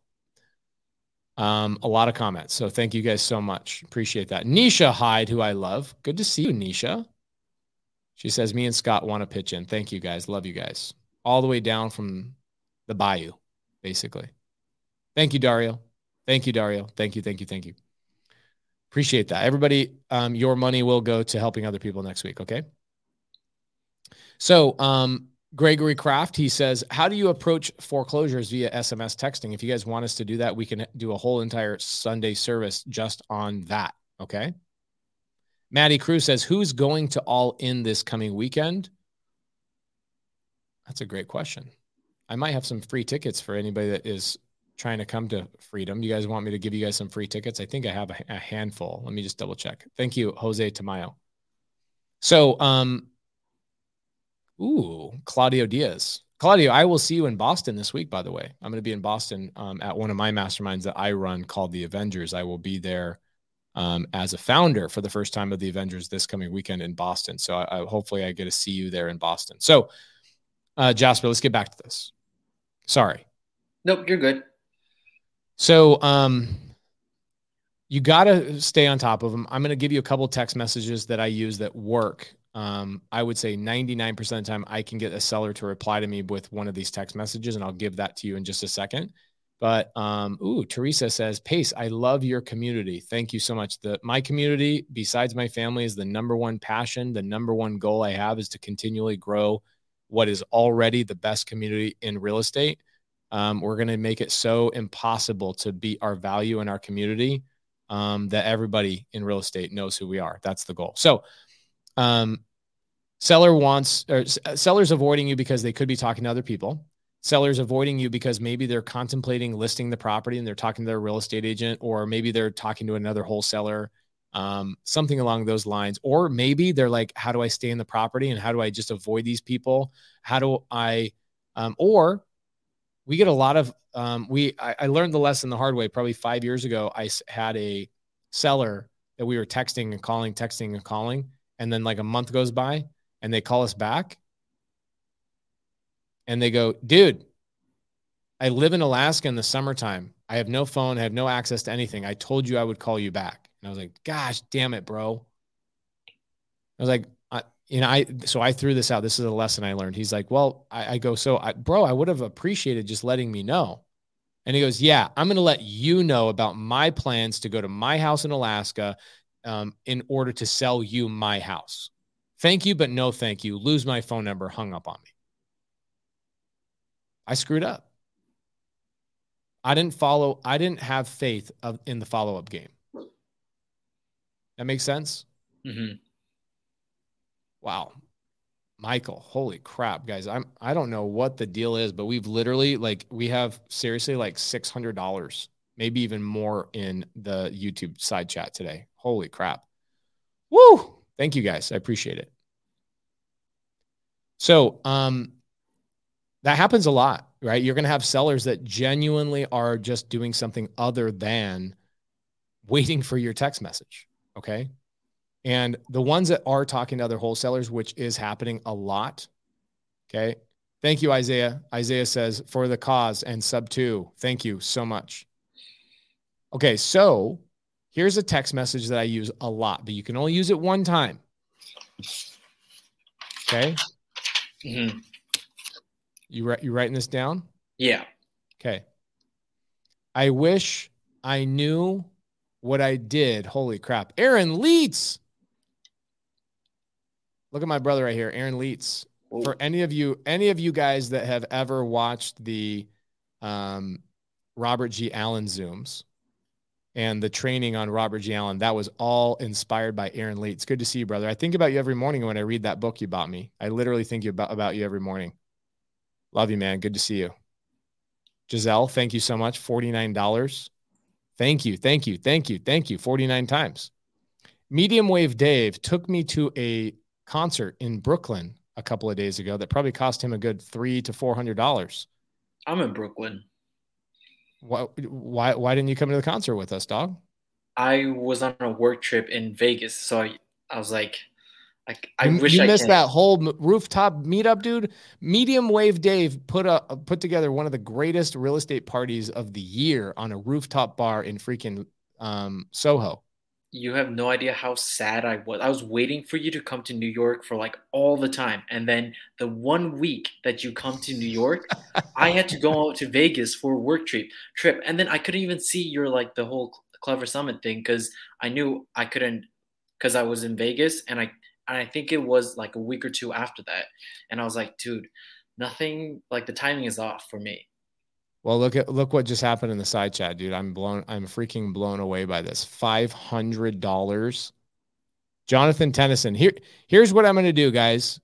Um, a lot of comments. So thank you guys so much. Appreciate that. Nisha Hyde, who I love. Good to see you, Nisha. She says, Me and Scott want to pitch in. Thank you guys. Love you guys. all the way down from the bayou, basically. Thank you, Dario. Thank you, Dario. Thank you, thank you, thank you. Appreciate that. Everybody, um, your money will go to helping other people next week. Okay. So, um, Gregory Kraft, he says, How do you approach foreclosures via SMS texting? If you guys want us to do that, we can do a whole entire Sunday service just on that. Okay. Maddie Cruz says, Who's going to all in this coming weekend? That's a great question. I might have some free tickets for anybody that is trying to come to Freedom. You guys want me to give you guys some free tickets? I think I have a, a handful. Let me just double check. Thank you, Jose Tamayo. So, um, ooh, Claudio Diaz. Claudio, I will see you in Boston this week, by the way. I'm going to be in Boston um, at one of my masterminds that I run called the Avengers. I will be there um, as a founder for the first time of the Avengers this coming weekend in Boston. So I, I hopefully I get to see you there in Boston. So, uh, Jasper, let's get back to this. Sorry. Nope, you're good. So, um, you got to stay on top of them. I'm going to give you a couple text messages that I use that work. Um, I would say 99% of the time I can get a seller to reply to me with one of these text messages, and I'll give that to you in just a second. But um, ooh, Teresa says, Pace, I love your community. Thank you so much. The my community, besides my family, is the number one passion. The number one goal I have is to continually grow what is already the best community in real estate. Um, we're going to make it so impossible to beat our value in our community um, that everybody in real estate knows who we are. That's the goal. So, um, seller wants or sellers avoiding you because they could be talking to other people. Sellers avoiding you because maybe they're contemplating listing the property and they're talking to their real estate agent, or maybe they're talking to another wholesaler, um, something along those lines. Or maybe they're like, how do I stay in the property and how do I just avoid these people? How do I, um, or we get a lot of um, we I, I, learned the lesson the hard way probably five years ago i had a seller that we were texting and calling texting and calling and then like a month goes by and they call us back and they go dude i live in alaska in the summertime i have no phone i have no access to anything i told you i would call you back and i was like gosh damn it bro i was like you know, I so I threw this out. This is a lesson I learned. He's like, well, I, I go, so I, bro, I would have appreciated just letting me know. And he goes, yeah, I'm going to let you know about my plans to go to my house in Alaska um, in order to sell you my house. Thank you, but no thank you. Lose my phone number, hung up on me. I screwed up. I didn't follow, I didn't have faith of, in the follow up game. That makes sense? Mm-hmm. Wow. Michael, holy crap, guys. I'm I don't know what the deal is, but we've literally like we have seriously like six hundred dollars, maybe even more in the YouTube side chat today. Holy crap. Woo! Thank you guys. I appreciate it. So um that happens a lot, right? You're gonna have sellers that genuinely are just doing something other than waiting for your text message. Okay. And the ones that are talking to other wholesalers, which is happening a lot. Okay. Thank you, Isaiah. Isaiah says, for the cause and sub two. Thank you so much. Okay. So here's a text message that I use a lot, but you can only use it one time. Okay. Mm-hmm. You, you writing this down? Yeah. Okay. I wish I knew what I did. Holy crap. Aaron Leitz. Look at my brother right here, Aaron Leitz. For any of you, any of you guys that have ever watched the um, Robert G. Allen Zooms and the training on Robert G. Allen, that was all inspired by Aaron Leitz. Good to see you, brother. I think about you every morning when I read that book you bought me. I literally think about, about you every morning. Love you, man. Good to see you. Giselle, thank you so much. $49. Thank you. Thank you. Thank you. Thank you. 49 times. Medium Wave Dave took me to a concert in Brooklyn a couple of days ago that probably cost him a good three to four hundred dollars. I'm in Brooklyn. Why, why why didn't you come to the concert with us, dog? I was on a work trip in Vegas, so I, I was like, I, I you, wish you I missed can. that whole rooftop meetup, dude. Medium Wave Dave put a put together one of the greatest real estate parties of the year on a rooftop bar in freaking um, Soho. You have no idea how sad I was. I was waiting for you to come to New York for like all the time. And then the one week that you come to New York, I had to go out to Vegas for a work trip trip. And then I couldn't even see your like the whole clever summit thing because I knew I couldn't because I was in Vegas and I and I think it was like a week or two after that. And I was like, dude, nothing like the timing is off for me. Well, look at look what just happened in the side chat, dude. I'm blown. I'm freaking blown away by this. Five hundred dollars. Jonathan Tennyson. Here, here's what I'm to do, guys.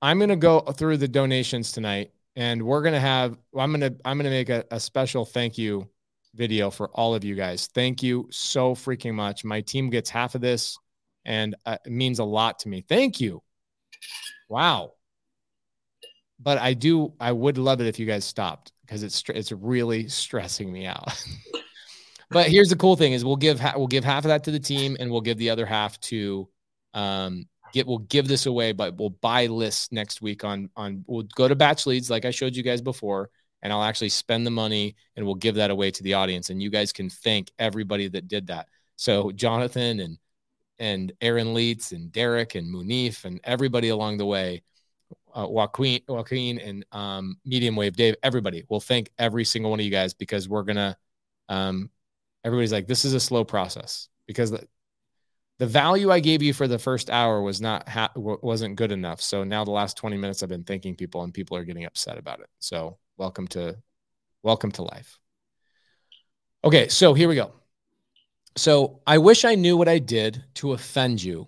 I'm to go through the donations tonight, and we're to have. I'm to. I'm to make a, a special thank you video for all of you guys. Thank you so freaking much. My team gets half of this, and uh, it means a lot to me. Thank you. Wow. But I do. I would love it if you guys stopped because it's it's really stressing me out. but here's the cool thing: is we'll give we'll give half of that to the team, and we'll give the other half to um, get. We'll give this away, but we'll buy lists next week on on. We'll go to batch leads like I showed you guys before, and I'll actually spend the money, and we'll give that away to the audience, and you guys can thank everybody that did that. So Jonathan and and Aaron Leitz and Derek and Munif and everybody along the way uh, Joaquin, Joaquin, and um, Medium Wave Dave, everybody. We'll thank every single one of you guys because we're gonna. Um, everybody's like, this is a slow process because the, the value I gave you for the first hour was not ha- wasn't good enough. So now the last twenty minutes, I've been thanking people, and people are getting upset about it. So welcome to, welcome to life. Okay, so here we go. So I wish I knew what I did to offend you.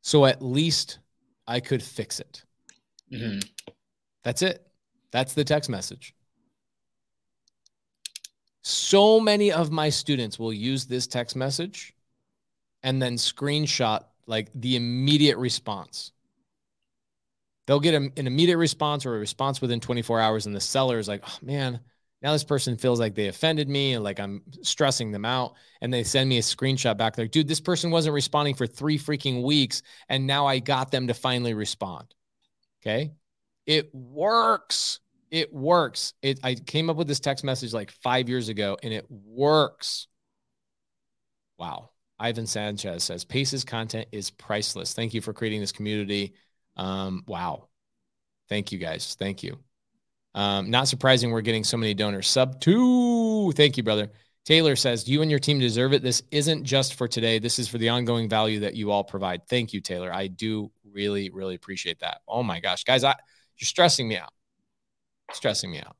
So at least I could fix it. Mm-hmm. That's it. That's the text message. So many of my students will use this text message and then screenshot like the immediate response. They'll get an immediate response or a response within 24 hours, and the seller is like, oh man, now this person feels like they offended me and like I'm stressing them out. And they send me a screenshot back. like, dude, this person wasn't responding for three freaking weeks. And now I got them to finally respond. Okay. It works. It works. It, I came up with this text message like five years ago and it works. Wow. Ivan Sanchez says Pace's content is priceless. Thank you for creating this community. Um, wow. Thank you guys. Thank you. Um, not surprising we're getting so many donors. Sub two. Thank you, brother. Taylor says, You and your team deserve it. This isn't just for today. This is for the ongoing value that you all provide. Thank you, Taylor. I do really, really appreciate that. Oh my gosh. Guys, I, you're stressing me out. Stressing me out.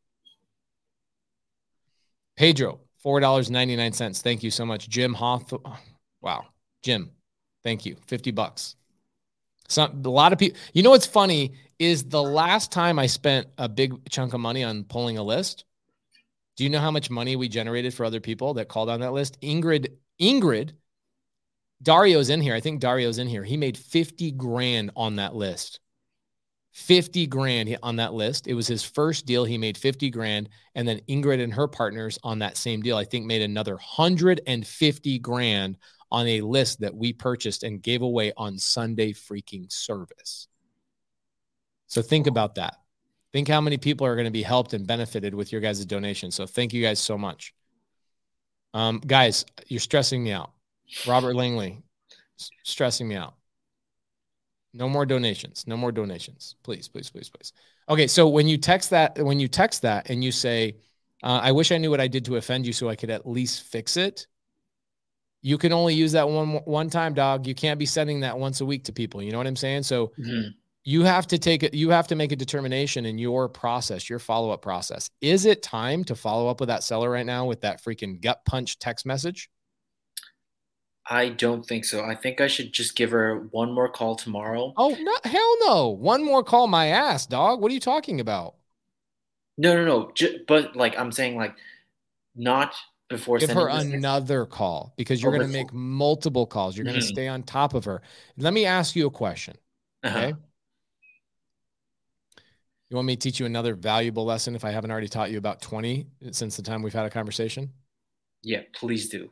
Pedro, $4.99. Thank you so much. Jim Hoff. Wow. Jim, thank you. 50 bucks. Some a lot of people. You know what's funny is the last time I spent a big chunk of money on pulling a list. Do you know how much money we generated for other people that called on that list? Ingrid, Ingrid, Dario's in here. I think Dario's in here. He made 50 grand on that list. 50 grand on that list. It was his first deal. He made 50 grand. And then Ingrid and her partners on that same deal, I think made another 150 grand on a list that we purchased and gave away on Sunday freaking service. So think about that. Think how many people are going to be helped and benefited with your guys' donation. So thank you guys so much. Um, guys, you're stressing me out. Robert Langley, stressing me out. No more donations. No more donations. Please, please, please, please. Okay, so when you text that, when you text that and you say, uh, "I wish I knew what I did to offend you, so I could at least fix it," you can only use that one one time, dog. You can't be sending that once a week to people. You know what I'm saying? So mm-hmm. You have to take it. You have to make a determination in your process, your follow up process. Is it time to follow up with that seller right now with that freaking gut punch text message? I don't think so. I think I should just give her one more call tomorrow. Oh no, hell no! One more call, my ass, dog. What are you talking about? No, no, no. J- but like I'm saying, like not before give her another call because you're oh, going to make multiple calls. You're mm-hmm. going to stay on top of her. Let me ask you a question. Uh-huh. Okay. You want me to teach you another valuable lesson if I haven't already taught you about 20 since the time we've had a conversation? Yeah, please do.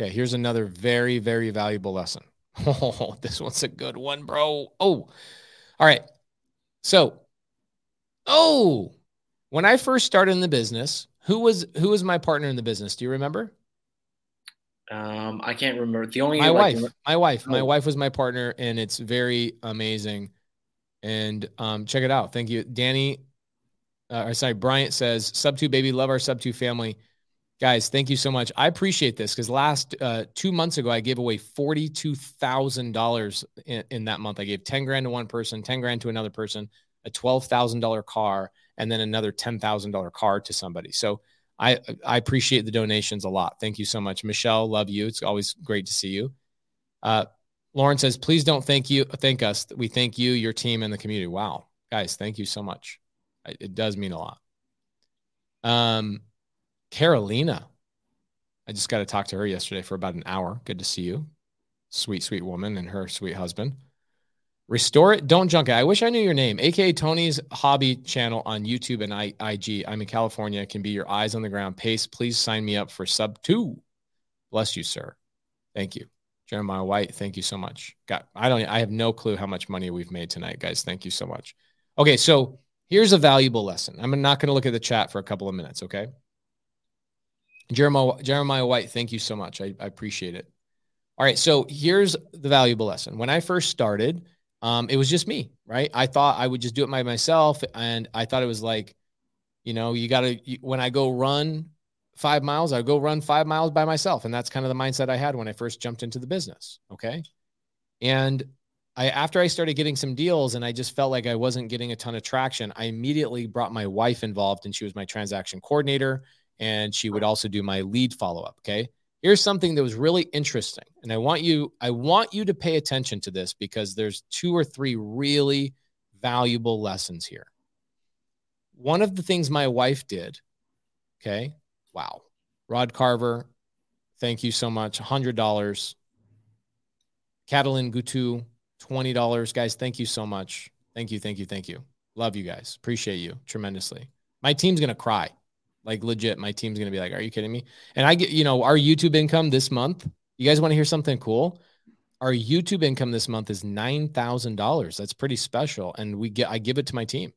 Okay, here's another very, very valuable lesson. Oh, this one's a good one, bro. Oh, all right. So, oh, when I first started in the business, who was who was my partner in the business? Do you remember? Um, I can't remember. The only my like, wife, my wife, my Oh. wife was my partner, and it's very amazing. And um, check it out. Thank you, Danny. Uh, or sorry, Bryant says sub two baby, love our sub two family, guys. Thank you so much. I appreciate this because last uh, two months ago I gave away forty two thousand dollars in that month. I gave ten grand to one person, ten grand to another person, a twelve thousand dollar car, and then another ten thousand dollar car to somebody. So I I appreciate the donations a lot. Thank you so much, Michelle. Love you. It's always great to see you. Uh, Lauren says, please don't thank you, thank us. We thank you, your team, and the community. Wow, guys, thank you so much. It does mean a lot. Um, Carolina, I just got to talk to her yesterday for about an hour. Good to see you, sweet, sweet woman, and her sweet husband. Restore it, don't junk it. I wish I knew your name, aka Tony's hobby channel on YouTube and I, IG. I'm in California. Can be your eyes on the ground. Pace, please sign me up for sub two. Bless you, sir. Thank you. Jeremiah White, thank you so much. Got I don't I have no clue how much money we've made tonight, guys. Thank you so much. Okay, so here's a valuable lesson. I'm not going to look at the chat for a couple of minutes, okay? Jeremiah Jeremiah White, thank you so much. I, I appreciate it. All right, so here's the valuable lesson. When I first started, um, it was just me, right? I thought I would just do it by myself, and I thought it was like, you know, you got to when I go run five miles, I go run five miles by myself, and that's kind of the mindset I had when I first jumped into the business. Okay, and I after I started getting some deals, and I just felt like I wasn't getting a ton of traction. I immediately brought my wife involved, and she was my transaction coordinator, and she would also do my lead follow up. Okay here's something that was really interesting and i want you i want you to pay attention to this because there's two or three really valuable lessons here one of the things my wife did okay wow. Rod carver thank you so much. $100 catalin gutu $20 guys thank you so much. Thank you thank you thank you. Love you guys. Appreciate you tremendously. My team's gonna cry. Like legit, my team's gonna be like, "Are you kidding me?" And I get, you know, our YouTube income this month. You guys want to hear something cool? Our YouTube income this month is nine thousand dollars. That's pretty special, and we get I give it to my team.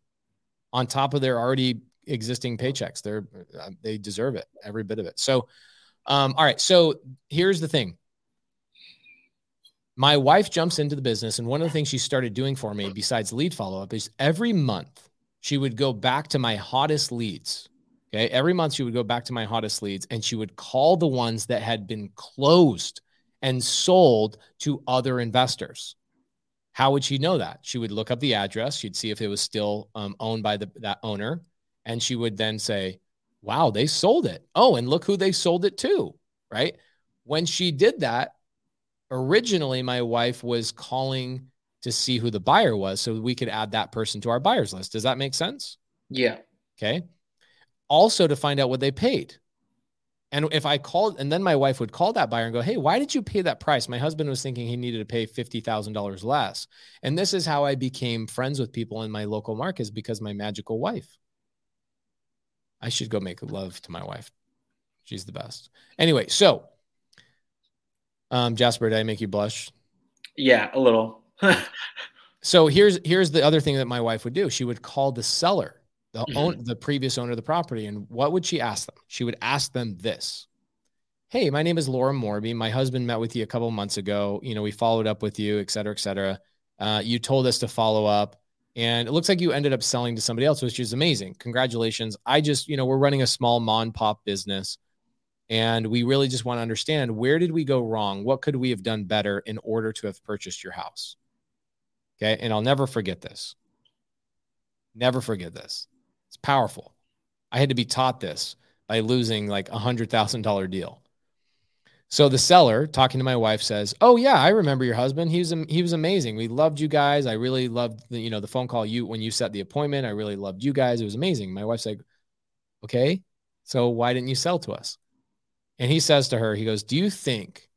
On top of their already existing paychecks. They're they deserve it, every bit of it. So, um, all right. So here's the thing. My wife jumps into the business, and one of the things she started doing for me, besides lead follow up, is every month she would go back to my hottest leads Okay. Every month she would go back to my hottest leads and she would call the ones that had been closed and sold to other investors. How would she know that? She would look up the address. She'd see if it was still um, owned by the, that owner. And she would then say, wow, they sold it. Oh, and look who they sold it to. Right. When she did that, originally my wife was calling to see who the buyer was so we could add that person to our buyers list. Does that make sense? Yeah. Okay also to find out what they paid. And if I called, and then my wife would call that buyer and go, Hey, why did you pay that price? My husband was thinking he needed to pay $50,000 less. And this is how I became friends with people in my local markets because my magical wife. I should go make love to my wife. She's the best. Anyway, so um, Jasper, did I make you blush? Yeah, a little. so here's here's the other thing that my wife would do. She would call the seller the Mhm. own the previous owner of the property. And what would she ask them? She would ask them this. Hey, my name is Laura Morby. My husband met with you a couple months ago. You know, we followed up with you, et cetera, et cetera. Uh, you told us to follow up. And it looks like you ended up selling to somebody else, which is amazing. Congratulations. I just, you know, we're running a small mom pop business. And we really just want to understand where did we go wrong? What could we have done better in order to have purchased your house? Okay. And I'll never forget this. Never forget this. It's powerful. I had to be taught this by losing like a hundred thousand dollar deal. So the seller talking to my wife says, "Oh yeah, I remember your husband. He was he was amazing. We loved you guys. I really loved the, you know the phone call you when you set the appointment. I really loved you guys. It was amazing." My wife's like, "Okay, so why didn't you sell to us?" And he says to her, he goes, "Do you think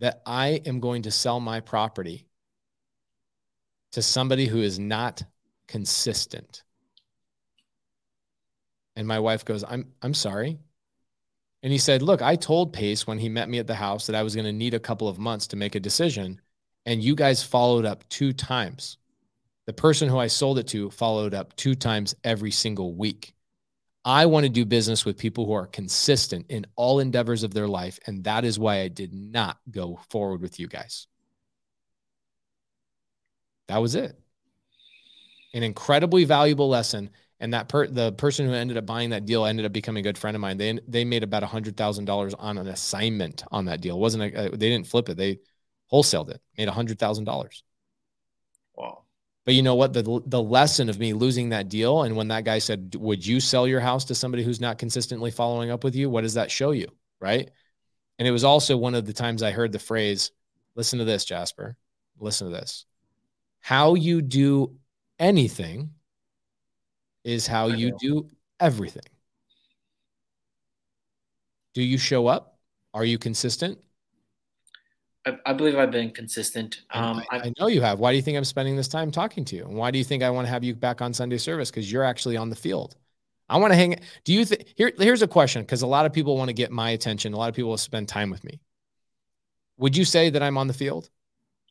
that I am going to sell my property to somebody who is not consistent?" And my wife goes, I'm I'm sorry. And he said, Look, I told Pace when he met me at the house that I was going to need a couple of months to make a decision. And you guys followed up two times. The person who I sold it to followed up two times every single week. I want to do business with people who are consistent in all endeavors of their life. And that is why I did not go forward with you guys. That was it. An incredibly valuable lesson. And that per the person who ended up buying that deal ended up becoming a good friend of mine. They they made about a hundred thousand dollars on an assignment on that deal. It wasn't a, uh, they didn't flip it. They wholesaled it. Made a hundred thousand dollars. Wow. But you know what? The the lesson of me losing that deal, and when that guy said, "Would you sell your house to somebody who's not consistently following up with you?" What does that show you, right? And it was also one of the times I heard the phrase, "Listen to this, Jasper. Listen to this. How you do anything is how you do everything. Do you show up? Are you consistent? I, I believe I've been consistent. Um, I, I, know you have. Why do you think I'm spending this time talking to you? And why do you think I want to have you back on Sunday service? Because you're actually on the field. I want to hang. Do you think here? Here's a question because a lot of people want to get my attention. A lot of people will spend time with me. Would you say that I'm on the field?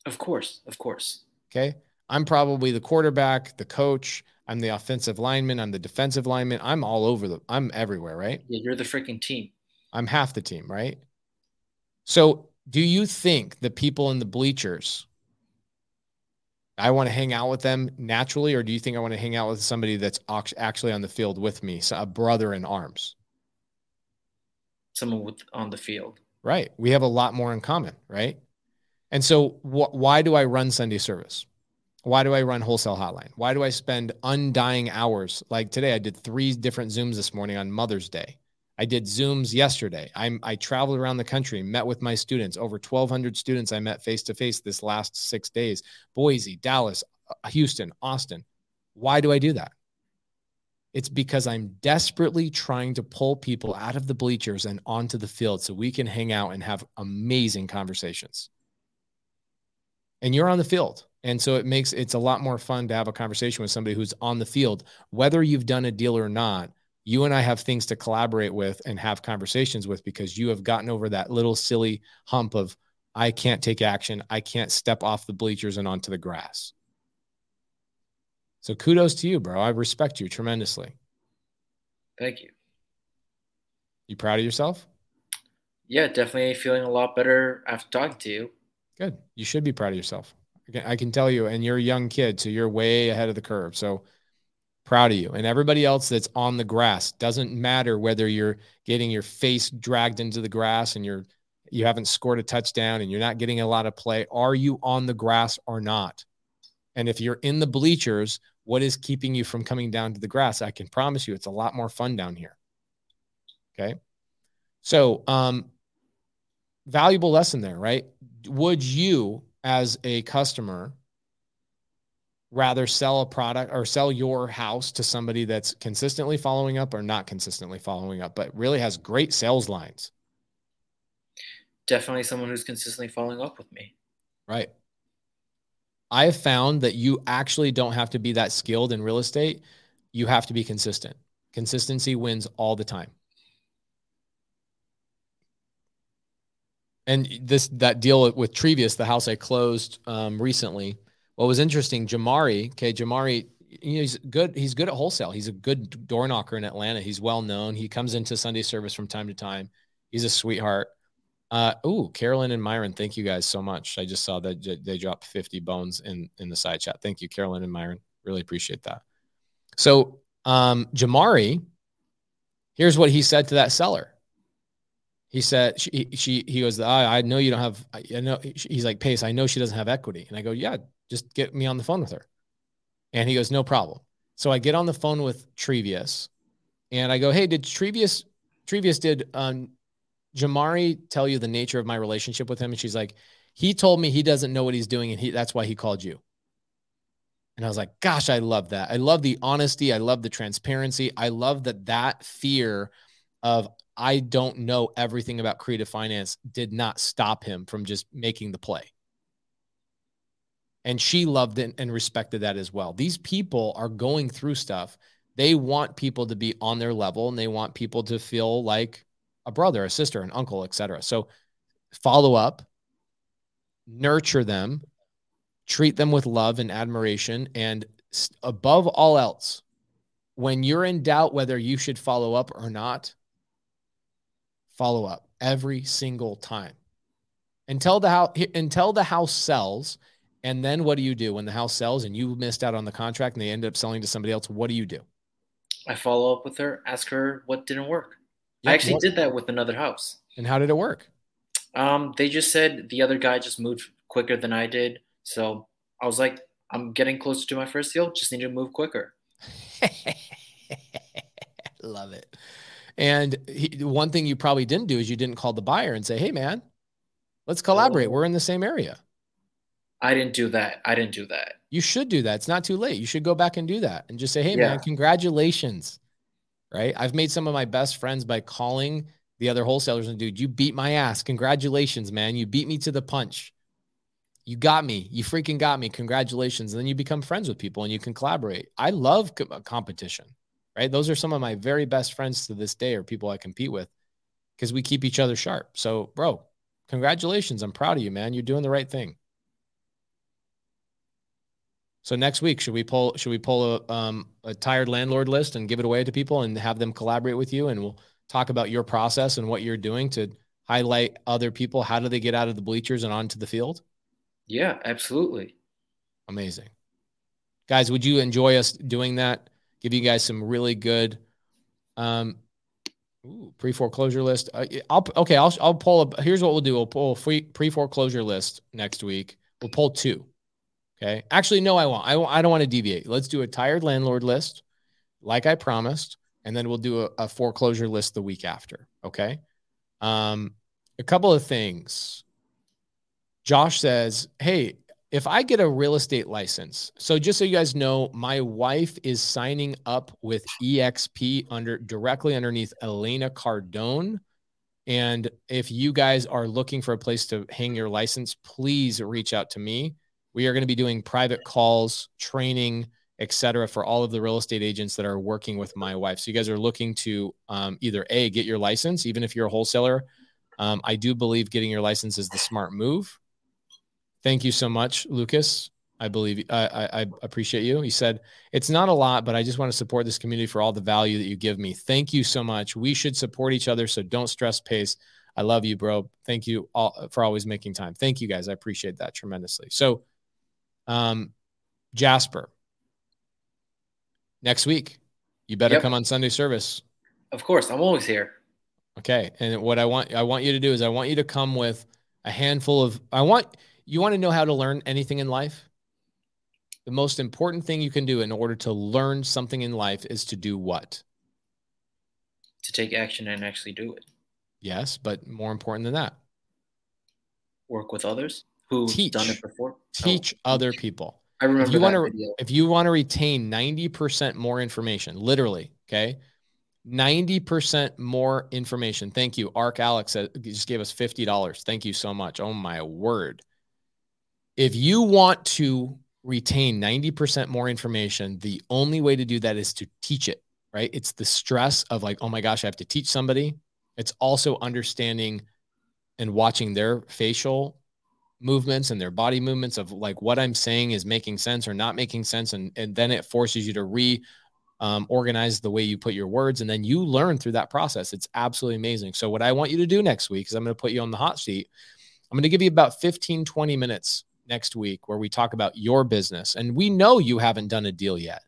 Of course, of course. Okay. I'm probably the quarterback, the coach. I'm the offensive lineman. I'm the defensive lineman. I'm all over the. I'm everywhere, right? Yeah, you're the freaking team. I'm half the team, right? So, do you think the people in the bleachers? I want to hang out with them naturally, or do you think I want to hang out with somebody that's actually on the field with me, so a brother in arms? Someone with on the field, right? We have a lot more in common, right? And so, wh- why do I run Sunday service? Why do I run wholesale hotline? Why do I spend undying hours? Like today, I did three different Zooms this morning on Mother's Day. I did Zooms yesterday. I'm, I traveled around the country, met with my students. Over 1,200 students I met face to face this last six days Boise, Dallas, uh, Houston, Austin. Why do I do that? It's because I'm desperately trying to pull people out of the bleachers and onto the field so we can hang out and have amazing conversations. And you're on the field. And so it makes it's a lot more fun to have a conversation with somebody who's on the field, whether you've done a deal or not. You and I have things to collaborate with and have conversations with because you have gotten over that little silly hump of I can't take action. I can't step off the bleachers and onto the grass. So kudos to you, bro. I respect you tremendously. Thank you. You proud of yourself? Yeah, definitely feeling a lot better after talking to you. Good. You should be proud of yourself. I can tell you, and you're a young kid, so you're way ahead of the curve. So proud of you. And everybody else that's on the grass doesn't matter whether you're getting your face dragged into the grass and you're you haven't scored a touchdown and you're not getting a lot of play. Are you on the grass or not? And if you're in the bleachers, what is keeping you from coming down to the grass? I can promise you it's a lot more fun down here. Okay. So, um, valuable lesson there, right? Would you as a customer rather sell a product or sell your house to somebody that's consistently following up or not consistently following up, but really has great sales lines? Definitely someone who's consistently following up with me. Right. I have found that you actually don't have to be that skilled in real estate. You have to be consistent. Consistency wins all the time. And this that deal with Trevius, the house I closed um, recently. What was interesting, Jamari. Okay, Jamari. He's good. He's good at wholesale. He's a good door knocker in Atlanta. He's well known. He comes into Sunday service from time to time. He's a sweetheart. Uh, ooh, Carolyn and Myron, thank you guys so much. I just saw that they dropped 50 bones in in the side chat. Thank you, Carolyn and Myron. Really appreciate that. So, um, Jamari, here's what he said to that seller he said she, she he goes I, I know you don't have I know he's like pace I know she doesn't have equity. And I go yeah just get me on the phone with her. And he goes no problem. So I get on the phone with Trevius and I go hey did Trevius Trevius did um Jamari tell you the nature of my relationship with him? And she's like he told me he doesn't know what he's doing and he that's why he called you. And I was like gosh I love that. I love the honesty. I love the transparency. I love that that fear of I don't know everything about creative finance did not stop him from just making the play. And she loved it and respected that as well. These people are going through stuff. They want people to be on their level and they want people to feel like a brother, a sister, an uncle, etc. So follow up, nurture them, treat them with love and admiration, and above all else, when you're in doubt whether you should follow up or not, follow up every single time until the house until the house sells. And then what do you do when the house sells and you missed out on the contract and they end up selling to somebody else? What do you do? I follow up with her, ask her what didn't work. Yep. I actually what? did that with another house. And how did it work? Um, they just said the other guy just moved quicker than I did. So I was like, I'm getting closer to my first deal. Just need to move quicker. Love it. And he, one thing you probably didn't do is you didn't call the buyer and say, "Hey, man, let's collaborate. Oh. We're in the same area." I didn't do that. I didn't do that. You should do that. It's not too late. You should go back and do that and just say, "Hey, yeah. man, congratulations." Right? I've made some of my best friends by calling the other wholesalers and, dude, you beat my ass. Congratulations, man. You beat me to the punch. You got me. You freaking got me. Congratulations. And then you become friends with people and you can collaborate. I love co- competition right? Those are some of my very best friends to this day or people I compete with because we keep each other sharp. So, bro, congratulations. I'm proud of you, man. You're doing the right thing. So next week, should we pull should we pull a um, a tired landlord list and give it away to people and have them collaborate with you and we'll talk about your process and what you're doing to highlight other people how do they get out of the bleachers and onto the field? Yeah, absolutely. Amazing. Guys, would you enjoy us doing that? Give you guys some really good um, pre foreclosure list. Uh, I'll okay. I'll I'll pull up. Here's what we'll do. We'll pull a free pre foreclosure list next week. We'll pull two. Okay. Actually, no, I won't. I I don't want to deviate. Let's do a tired landlord list, like I promised, and then we'll do a, a foreclosure list the week after. Okay. Um, a couple of things. Josh says, "Hey, if I get a real estate license, so just so you guys know, my wife is signing up with EXP under directly underneath Elena Cardone. And if you guys are looking for a place to hang your license, please reach out to me. We are going to be doing private calls, training, etc., for all of the real estate agents that are working with my wife. So you guys are looking to um, either a get your license, even if you're a wholesaler. Um, I do believe getting your license is the smart move Thank you so much, Lucas. I believe I, I, I, appreciate you. He said, It's not a lot, but I just want to support this community for all the value that you give me. Thank you so much. We should support each other. So don't stress pace. I love you, bro. Thank you all for always making time. Thank you guys. I appreciate that tremendously. So, um, Jasper, next week, you better yep. come on Sunday service. Of course, I'm always here. Okay. And what I want I want you to do is I want you to come with a handful of I want you want to know how to learn anything in life? The most important thing you can do in order to learn something in life is to do what? To take action and actually do it. Yes, but more important than that, work with others who've teach. done it before. Teach oh, other people. I remember if you want to if you want to retain 90% more information, literally, okay? 90% more information. Thank you. Arc Alex just gave us $50. Thank you so much. Oh my word. If you want to retain 90% more information, the only way to do that is to teach it, right? It's the stress of like, oh my gosh, I have to teach somebody. It's also understanding and watching their facial movements and their body movements of like what I'm saying is making sense or not making sense. And, and then it forces you to re um, organize the way you put your words. And then you learn through that process. It's absolutely amazing. So, what I want you to do next week is I'm going to put you on the hot seat. I'm going to give you about 15, 20 minutes next week where we talk about your business. And we know you haven't done a deal yet.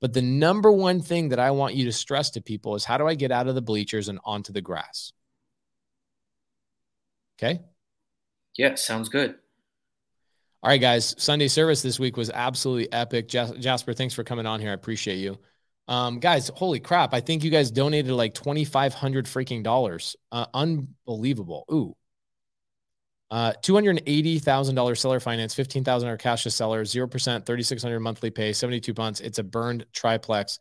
But the number one thing that I want you to stress to people is how do I get out of the bleachers and onto the grass? Okay. Yeah, sounds good. All right, guys. Sunday service this week was absolutely epic. Jasper, thanks for coming on here. I appreciate you. Um, guys, holy crap. I think you guys donated like 2,500 freaking dollars. Uh, unbelievable. Ooh, uh, $280,000 seller finance, $15,000 cash to seller, 0%, 3,600 monthly pay, 72 months. It's a burned triplex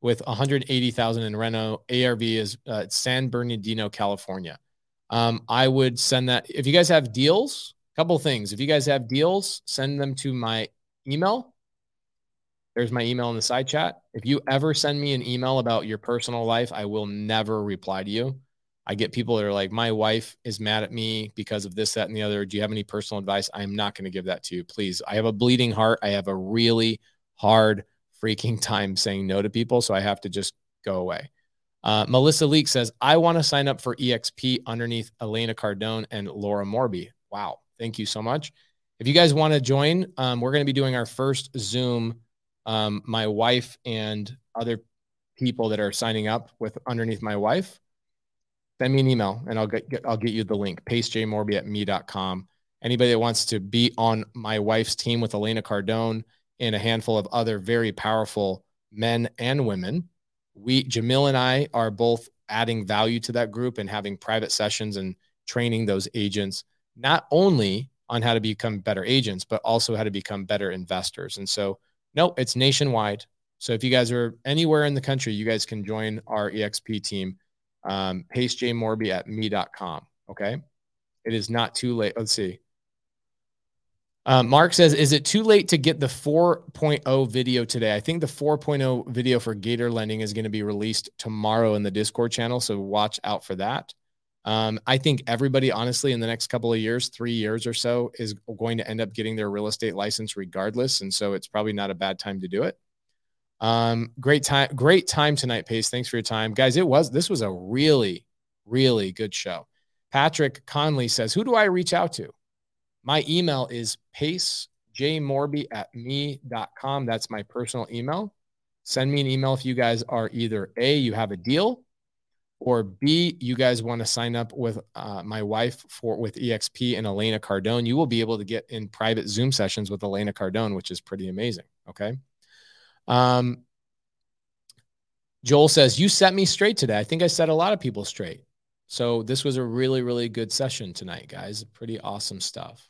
with 180,000 in Reno. ARV is uh, San Bernardino, California. Um, I would send that. If you guys have deals, a couple things. If you guys have deals, send them to my email. There's my email in the side chat. If you ever send me an email about your personal life, I will never reply to you. I get people that are like, my wife is mad at me because of this, that, and the other. Do you have any personal advice? I'm not going to give that to you. Please. I have a bleeding heart. I have a really hard freaking time saying no to people. So I have to just go away. Uh, Melissa Leak says, I want to sign up for EXP underneath Elena Cardone and Laura Morby. Wow. Thank you so much. If you guys want to join, um, we're going to be doing our first Zoom. Um, my wife and other people that are signing up with underneath my wife, send me an email and I'll get, get I'll get you the link. PaceJMorby at me.com. Anybody that wants to be on my wife's team with Elena Cardone and a handful of other very powerful men and women, we Jamil and I are both adding value to that group and having private sessions and training those agents not only on how to become better agents, but also how to become better investors. And so, no, it's nationwide. So if you guys are anywhere in the country, you guys can join our EXP team. Um, PaceJMorby at me.com. Okay. It is not too late. Let's see. Um, Mark says, is it too late to get the 4.0 video today? I think the 4.0 video for Gator Lending is going to be released tomorrow in the Discord channel. So watch out for that. Um, I think everybody, honestly, in the next couple of years, three years or so, is going to end up getting their real estate license regardless. And so it's probably not a bad time to do it. Um, great time, great time tonight, Pace. Thanks for your time. Guys, it was this was a really, really good show. Patrick Conley says, Who do I reach out to? My email is pacejmorby at me.com. That's my personal email. Send me an email if you guys are either A, you have a deal or B, you guys want to sign up with uh, my wife for with EXP and Elena Cardone, you will be able to get in private Zoom sessions with Elena Cardone, which is pretty amazing. Okay. Um, Joel says, You set me straight today. I think I set a lot of people straight. So this was a really, really good session tonight, guys. Pretty awesome stuff.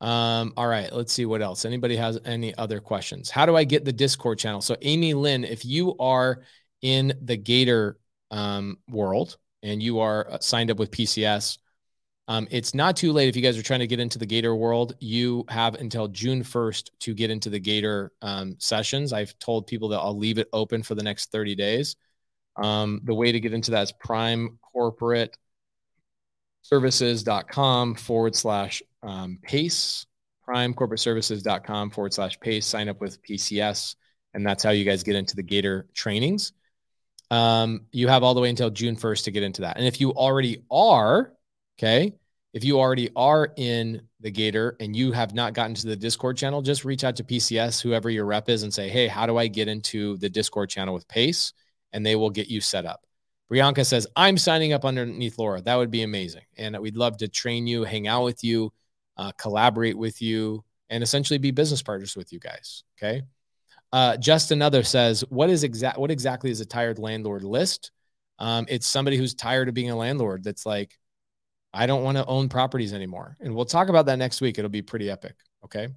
Um, all right, let's see what else. Anybody has any other questions? How do I get the Discord channel? So, Amy Lynn, if you are in the Gator um, world and you are uh, signed up with PCS, um, it's not too late if you guys are trying to get into the Gator world. You have until June 1st to get into the Gator um, sessions. I've told people that I'll leave it open for the next 30 days. Um, the way to get into that is prime corporate services.com forward slash um, pace, prime corporate services.com forward slash pace. Sign up with PCS. And that's how you guys get into the Gator trainings um, you have all the way until June 1st to get into that. And if you already are, okay, if you already are in the Gator and you have not gotten to the Discord channel, just reach out to PCS, whoever your rep is, and say, hey, how do I get into the Discord channel with Pace? And they will get you set up. Brianka says, I'm signing up underneath Laura. That would be amazing. And we'd love to train you, hang out with you, uh, collaborate with you, and essentially be business partners with you guys. Okay. Uh, just another says, what is exact? What exactly is a tired landlord list? Um, it's somebody who's tired of being a landlord. That's like, I don't want to own properties anymore. And we'll talk about that next week. It'll be pretty epic. Okay.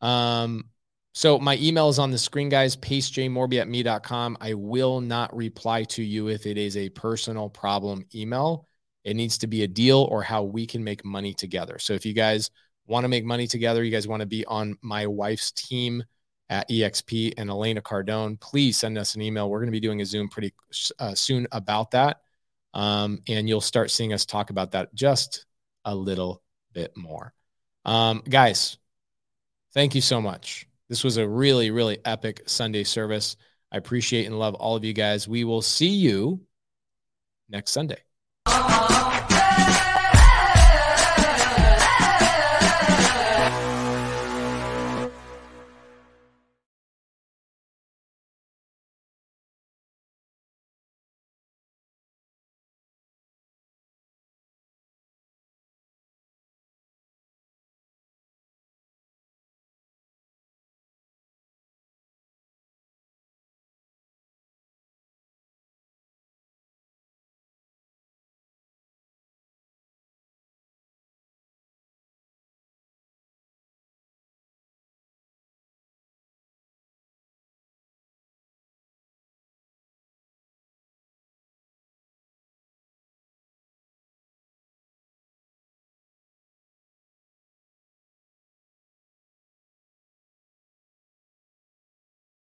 Um, so my email is on the screen, guys. PaceJMorby at me.com. I will not reply to you if it is a personal problem email. It needs to be a deal or how we can make money together. So if you guys want to make money together, you guys want to be on my wife's team at EXP and Elena Cardone, please send us an email. We're going to be doing a Zoom pretty uh, soon about that. Um, and you'll start seeing us talk about that just a little bit more. Um, guys, thank you so much. This was a really, really epic Sunday service. I appreciate and love all of you guys. We will see you next Sunday.